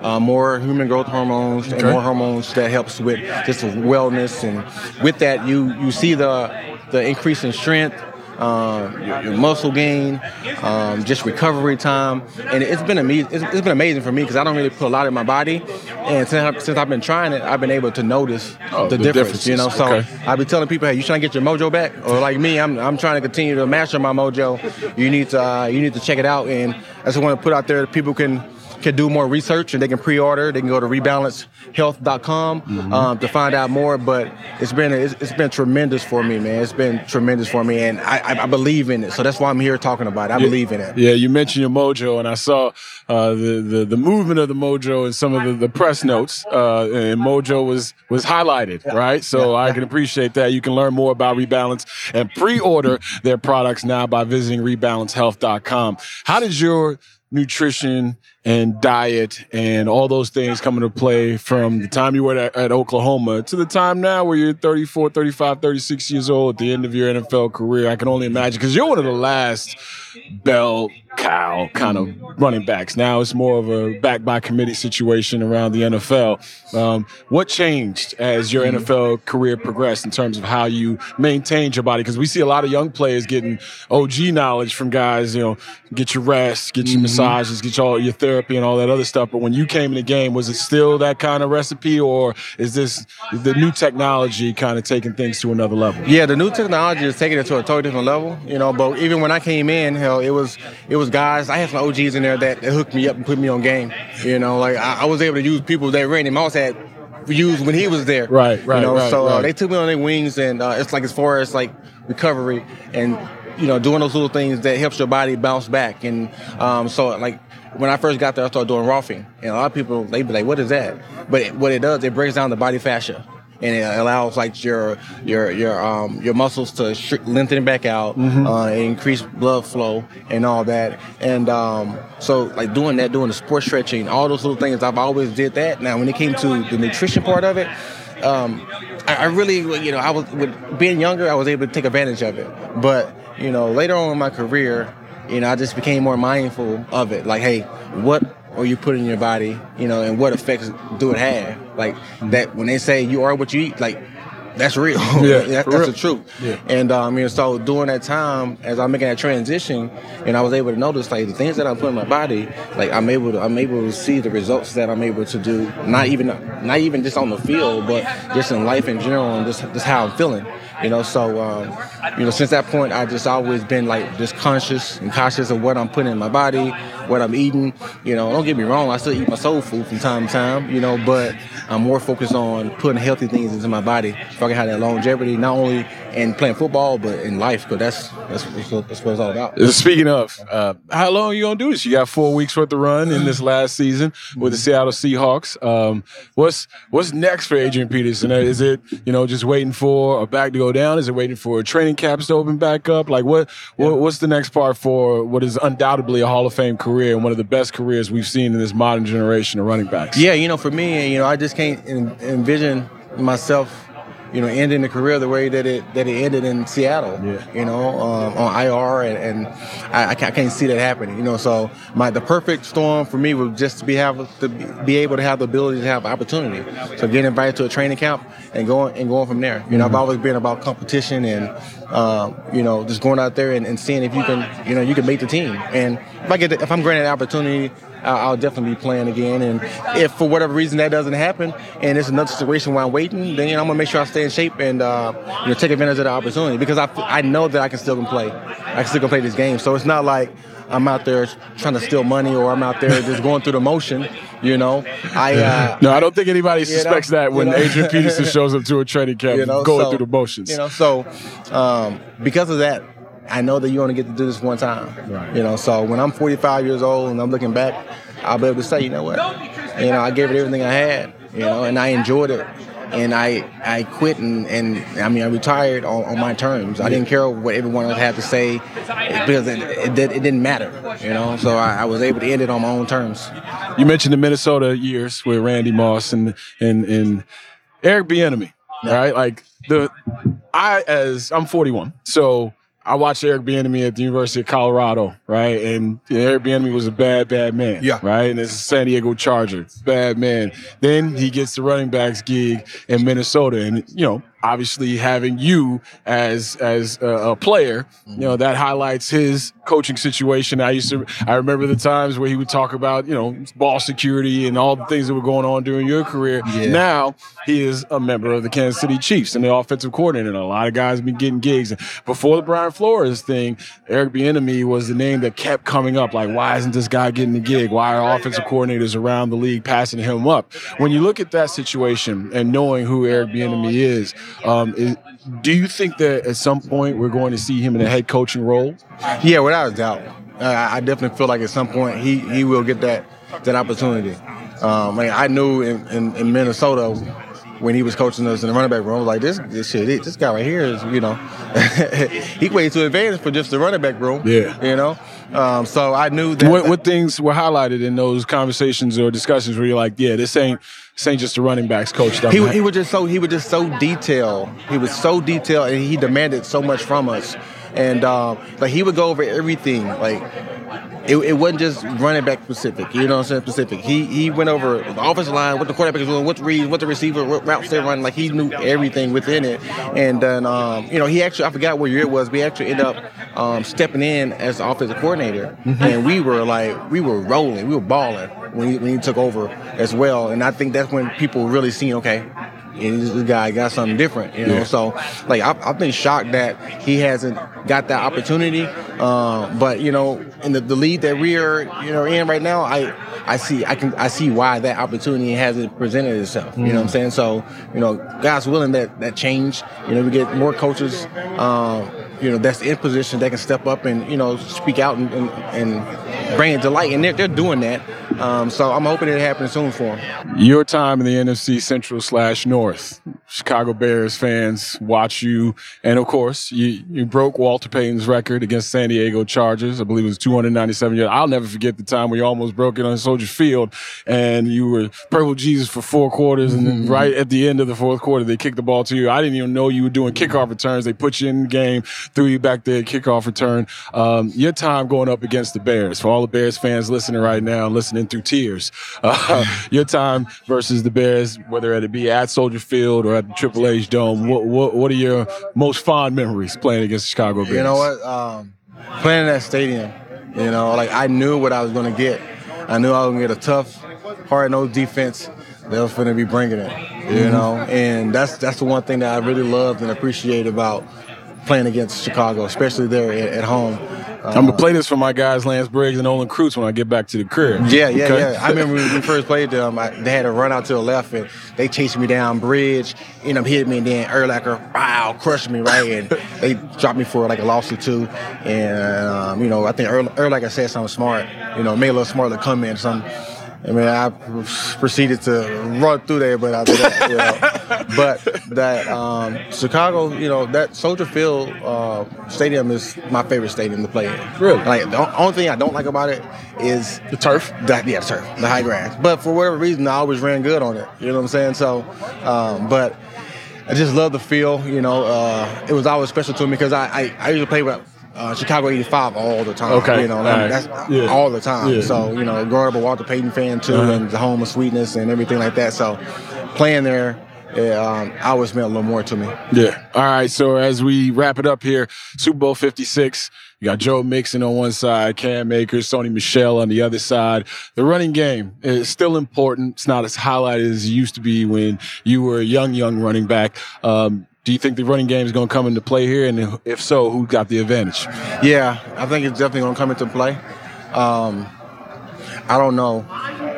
Uh, more human growth hormones and more hormones that helps with just wellness. And with that you you see the the increase in strength um, your, your muscle gain um, just recovery time. And it's been amazing it's, it's been amazing for me because I don't really put a lot in my body. And since, I, since I've been trying it, I've been able to notice Oh, the, the difference. You know, so Okay. I've been telling people, hey, you trying to get your mojo back, or like me, I'm I'm trying to continue to master my mojo. You need to uh, you need to check it out, and I just want to put out there that people can can do more research and they can pre-order. They can go to rebalancehealth.com Mm-hmm. um, to find out more. But it's been it's, it's been tremendous for me, man. It's been tremendous for me, and I, I, believe in it. So that's why I'm here talking about it. I Yeah. believe in it. Yeah, you mentioned your mojo, and I saw uh, the, the the movement of the mojo in some of the, the press notes, uh, and mojo was was highlighted, right? So I can appreciate that. You can learn more about Rebalance and pre-order their products now by visiting rebalancehealth.com. How does your nutrition and diet and all those things come into play from the time you were at, at Oklahoma to the time now where you're 34, 35, 36 years old at the end of your NFL career? I can only imagine because you're one of the last bell cow kind of running backs. Now it's more of a back by committee situation around the NFL. Um, what changed as your NFL career progressed in terms of how you maintained your body? Because we see a lot of young players getting OG knowledge from guys, you know, get your rest, get your massages, get your, all your therapy and all that other stuff. But when you came in the game, was it still that kind of recipe or is this the new technology kind of taking things to another level? Yeah, the new technology is taking it to a totally different level, you know. But even when I came in, hell, it was it was guys. I had some OGs in there that, that hooked me up and put me on game. You know, like I, I was able to use people that Randy Moss had used when he was there. Right, right, You know, right, so Uh, they took me on their wings, and uh, it's like as far as like recovery and you know doing those little things that helps your body bounce back. And um, so like when I first got there, I started doing rolfing, and a lot of people they be like, "What is that?" But it, what it does, it breaks down the body fascia. And it allows like your your your um your muscles to shrink, lengthen back out, Mhm. uh, increase blood flow and all that. And um, so like doing that, doing the sports stretching, all those little things, I've always did that. Now when it came to the nutrition part of it, um, I, I really you know I was with being younger, I was able to take advantage of it. But you know later on in my career, you know I just became more mindful of it. Like hey, what are you putting in your body? You know, and what effects do it have? Like that when they say you are what you eat, like that's real. <laughs> Yeah, <laughs> That- that's real. the truth. Yeah. And um, you know, so during that time, as I'm making that transition, and I was able to notice like the things that I'm putting in my body, like I'm able to, I'm able to see the results that I'm able to do. Not even, not even just on the field, but just in life in general, and just just how I'm feeling. You know, so um, you know, since that point, I just always been like just conscious and cautious of what I'm putting in my body, what I'm eating. You know, don't get me wrong, I still eat my soul food from time to time. You know, but I'm more focused on putting healthy things into my body so I can have that longevity, not only in playing football but in life. Because that's that's, that's, what, that's what it's all about. Uh, Speaking of, uh, how long are you gonna do this? You got four weeks worth of run in this last season with the Seattle Seahawks. Um, what's what's next for Adrian Peterson? Uh, Is it you know just waiting for a back to go down? Is it waiting for training camps to open back up? Like what, what what's the next part for what is undoubtedly a Hall of Fame career and one of the best careers we've seen in this modern generation of running backs? Yeah, you know, for me, you know, I just can't envision myself, you know, ending the career the way that it that it ended in Seattle. Yeah. You know, um, on IR, and, and I, I can't see that happening. You know, so my the perfect storm for me was just to be have to be able to have the ability to have opportunity. So getting invited to a training camp and going and going from there. You know, I've always been about competition and um, you know just going out there and, and seeing if you can you know you can make the team. And if I get the, if I'm granted opportunity. I'll I'll definitely be playing again. And if for whatever reason that doesn't happen, and it's another situation where I'm waiting, then you know, I'm gonna make sure I stay in shape and uh, you know take advantage of the opportunity because I, I know that I can still can play. I can still can play this game. So it's not like I'm out there trying to steal money or I'm out there <laughs> just going through the motion. You know, I uh, no, I don't think anybody you know, suspects that when you know. Adrian Peterson <laughs> shows up to a training camp You know, going so- through the motions. You know, so um, because of that, I know that you only get to do this one time. Right. You know, so when I'm 45 years old and I'm looking back, I'll be able to say, you know what, you know, I gave it everything I had. You know, and I enjoyed it. And I I quit and, and I mean I retired on, on my terms. I didn't care what everyone else had to say because it, it, did- it didn't matter. You know, so I, I was able to end it on my own terms. You mentioned the Minnesota years with Randy Moss and and and Eric Bieniemy, right? Like the I as I'm 41, so I watched Eric Bieniemy at the University of Colorado, right? And Eric Bieniemy was a bad, bad man, yeah, right. And it's a San Diego Charger, bad man. Then he gets the running backs gig in Minnesota, and you know obviously having you as as a, a player, you know mm-hmm. that highlights his coaching situation. I used to I remember the times where he would talk about you know ball security and all the things that were going on during your career. Yeah. Now he is a member of the Kansas City Chiefs and the offensive coordinator. And a lot of guys have been getting gigs. Before the Brian Flores thing, Eric Bieniemy was the name that kept coming up. Like, why isn't this guy getting the gig? Why are offensive coordinators around the league passing him up? When you look at that situation and knowing who Eric Bieniemy is, um, is do you think that at some point we're going to see him in a head coaching role? Yeah, without a doubt. I, I definitely feel like at some point he, he will get that that opportunity. Um, I, mean, I knew in, in, in Minnesota when he was coaching us in the running back room, I was like this this shit, this guy right here is you know <laughs> he way too advanced for just the running back room. Yeah, you know. Um, so I knew that. What, what things were highlighted in those conversations or discussions where you're like, yeah, this ain't this ain't just a running backs coach. He, he was just so he was just so detailed. He was so detailed, and he demanded so much from us. And um, like he would go over everything, like it, it, wasn't just running back specific. You know what I'm saying? Specific. He he went over the offensive line, what the quarterback is doing, what the read, what the receiver, what routes they're running. Like he knew everything within it. And then um, you know he actually I forgot what year it was. We actually ended up um, stepping in as the offensive coordinator, mm-hmm. and we were like we were rolling, we were balling when he, when he took over as well. And I think that's when people really seen okay and this guy got something different, you know. Yeah. So, like, I've, I've, been shocked that he hasn't got that opportunity. Uh, but you know, in the, the lead that we are, you know, in right now, I I see I can I see why that opportunity hasn't presented itself. You know what I'm saying? So, you know, God's willing that that change. You know, we get more coaches. Um, you know, that's in position that can step up and you know speak out and, and, and bring it to light, and they're, they're doing that. Um, so I'm hoping it happens soon for him. Your time in the NFC Central slash North, Chicago Bears fans watch you, and of course you you broke Walter Payton's record against San Diego Chargers. I believe it was 297 yards. I'll never forget the time where you almost broke it on Soldier Field, and you were purple Jesus for four quarters, and then right at the end of the fourth quarter they kicked the ball to you. I didn't even know you were doing kickoff returns. They put you in the game, threw you back there, kickoff return. Um, your time going up against the Bears. For all the Bears fans listening right now, listening through tears, <laughs> uh, your time versus the Bears, whether it be at Soldier Field or at the Triple H Dome. What, what, what are your most fond memories playing against the Chicago Bears? You know what? Um, playing in that stadium, you know, like I knew what I was going to get. I knew I was going to get a tough, hard-nosed defense that was going to be bringing it, you Mhm. know. And that's that's the one thing that I really loved and appreciate about playing against Chicago, especially there at, at home. I'm gonna play this for my guys, Lance Briggs and Olin Kreutz, when I get back to the crib. Yeah, yeah, Okay? yeah. I remember when we first played them, I, they had to run out to the left and they chased me down bridge, end up hitting me, and then Urlacher, wow, crushed me, right? And <laughs> they dropped me for like a lawsuit too. And, um, you know, I think Url- Urlacher said something smart, you know, made a little smart little comment or something. I mean, I proceeded to run through there, but I did that, you know. <laughs> But that um, Chicago, you know, that Soldier Field uh, stadium is my favorite stadium to play in. Really? Like the only thing I don't like about it is the turf. That yeah, the turf, the high grass. But for whatever reason, I always ran good on it. You know what I'm saying? So, um, but I just love the feel. You know, uh, it was always special to me because I, I I usually play with. Uh, Chicago '85 all the time. Okay. you know All right. that's Yeah. all the time. Yeah. So you know, growing up a Walter Payton fan too, Uh-huh. and the home of sweetness and everything like that. So playing there, it, um, always meant a little more to me. Yeah. All right. So as we wrap it up here, Super Bowl 56, you got Joe Mixon on one side, Cam Akers, Sony Michel on the other side. The running game is still important. It's not as highlighted as it used to be when you were a young, young running back. Um, do you think the running game is going to come into play here? And if so, who got the advantage? Yeah, I think it's definitely going to come into play. Um, I don't know.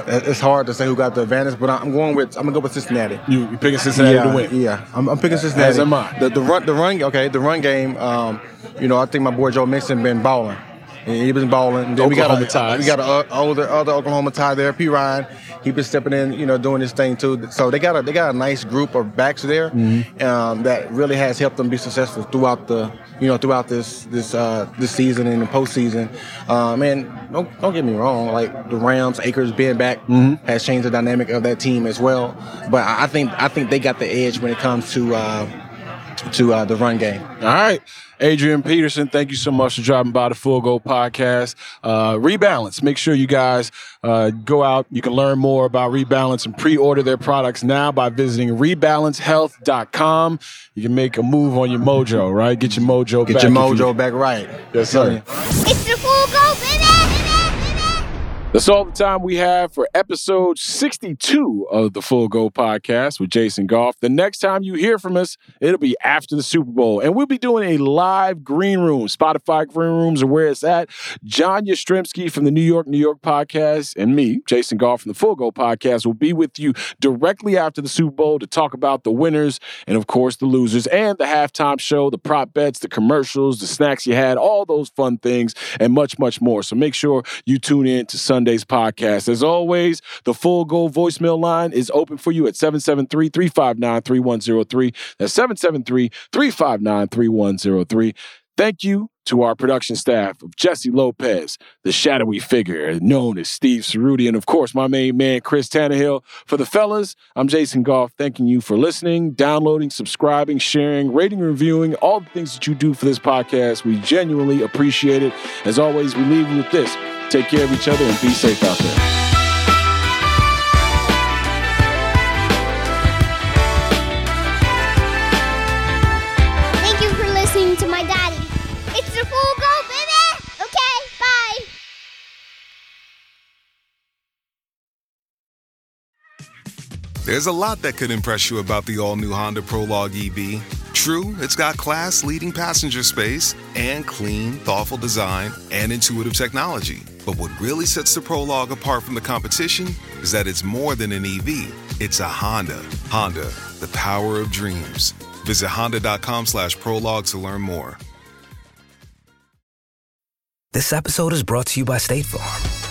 It's hard to say who got the advantage, but I'm going with I'm gonna go with Cincinnati. You you picking Cincinnati yeah, to win? Yeah, I'm, I'm picking Cincinnati. As am I. The, the run, the run, okay, the run game. Um, you know, I think my boy Joe Mixon been balling. And he been balling. And then we Oklahoma got a, ties. we got a older other Oklahoma tie there. Perine, he been stepping in, you know, doing his thing too. So they got a they got a nice group of backs there Mm-hmm. um, that really has helped them be successful throughout the you know throughout this this uh, this season and the postseason. Um, and don't don't get me wrong, like the Rams, Akers being back Mm-hmm. has changed the dynamic of that team as well. But I I think I think they got the edge when it comes to. Uh, to uh, the run game. All right. Adrian Peterson, thank you so much for dropping by the Full Go podcast. Uh, Rebalance, make sure you guys uh, go out. You can learn more about Rebalance and pre order their products now by visiting rebalancehealth.com. You can make a move on your mojo, right? Get your mojo Get back. your mojo you- back right. Yes, sir. It's the full go, baby! That's all the time we have for episode 62 of the Full Go podcast with Jason Goff. The next time you hear from us, it'll be after the Super Bowl. And we'll be doing a live green room. Spotify green rooms are where it's at. John Jastremski from the New York, New York podcast, and me, Jason Goff from the Full Go podcast, will be with you directly after the Super Bowl to talk about the winners and, of course, the losers and the halftime show, the prop bets, the commercials, the snacks you had, all those fun things, and much, much more. So make sure you tune in to Sunday's podcast. As always, the Full Go voicemail line is open for you at 773 359 3103. That's 773 359 3103. Thank you to our production staff of Jessie Lopez, the shadowy figure known as Steve Ceruti, and of course, my main man, Chris Tannehill. For the fellas, I'm Jason Goff, thanking you for listening, downloading, subscribing, sharing, rating, reviewing, all the things that you do for this podcast. We genuinely appreciate it. As always, we leave you with this. Take care of each other and be safe out there. Thank you for listening to my daddy. It's the full go, baby! Okay, bye! There's a lot that could impress you about the all new Honda Prologue EV. True, it's got class leading passenger space and clean, thoughtful design and intuitive technology. But what really sets the Prologue apart from the competition is that it's more than an EV, it's a Honda. Honda, the power of dreams. Visit honda.com slash prologue to learn more. This episode is brought to you by State Farm.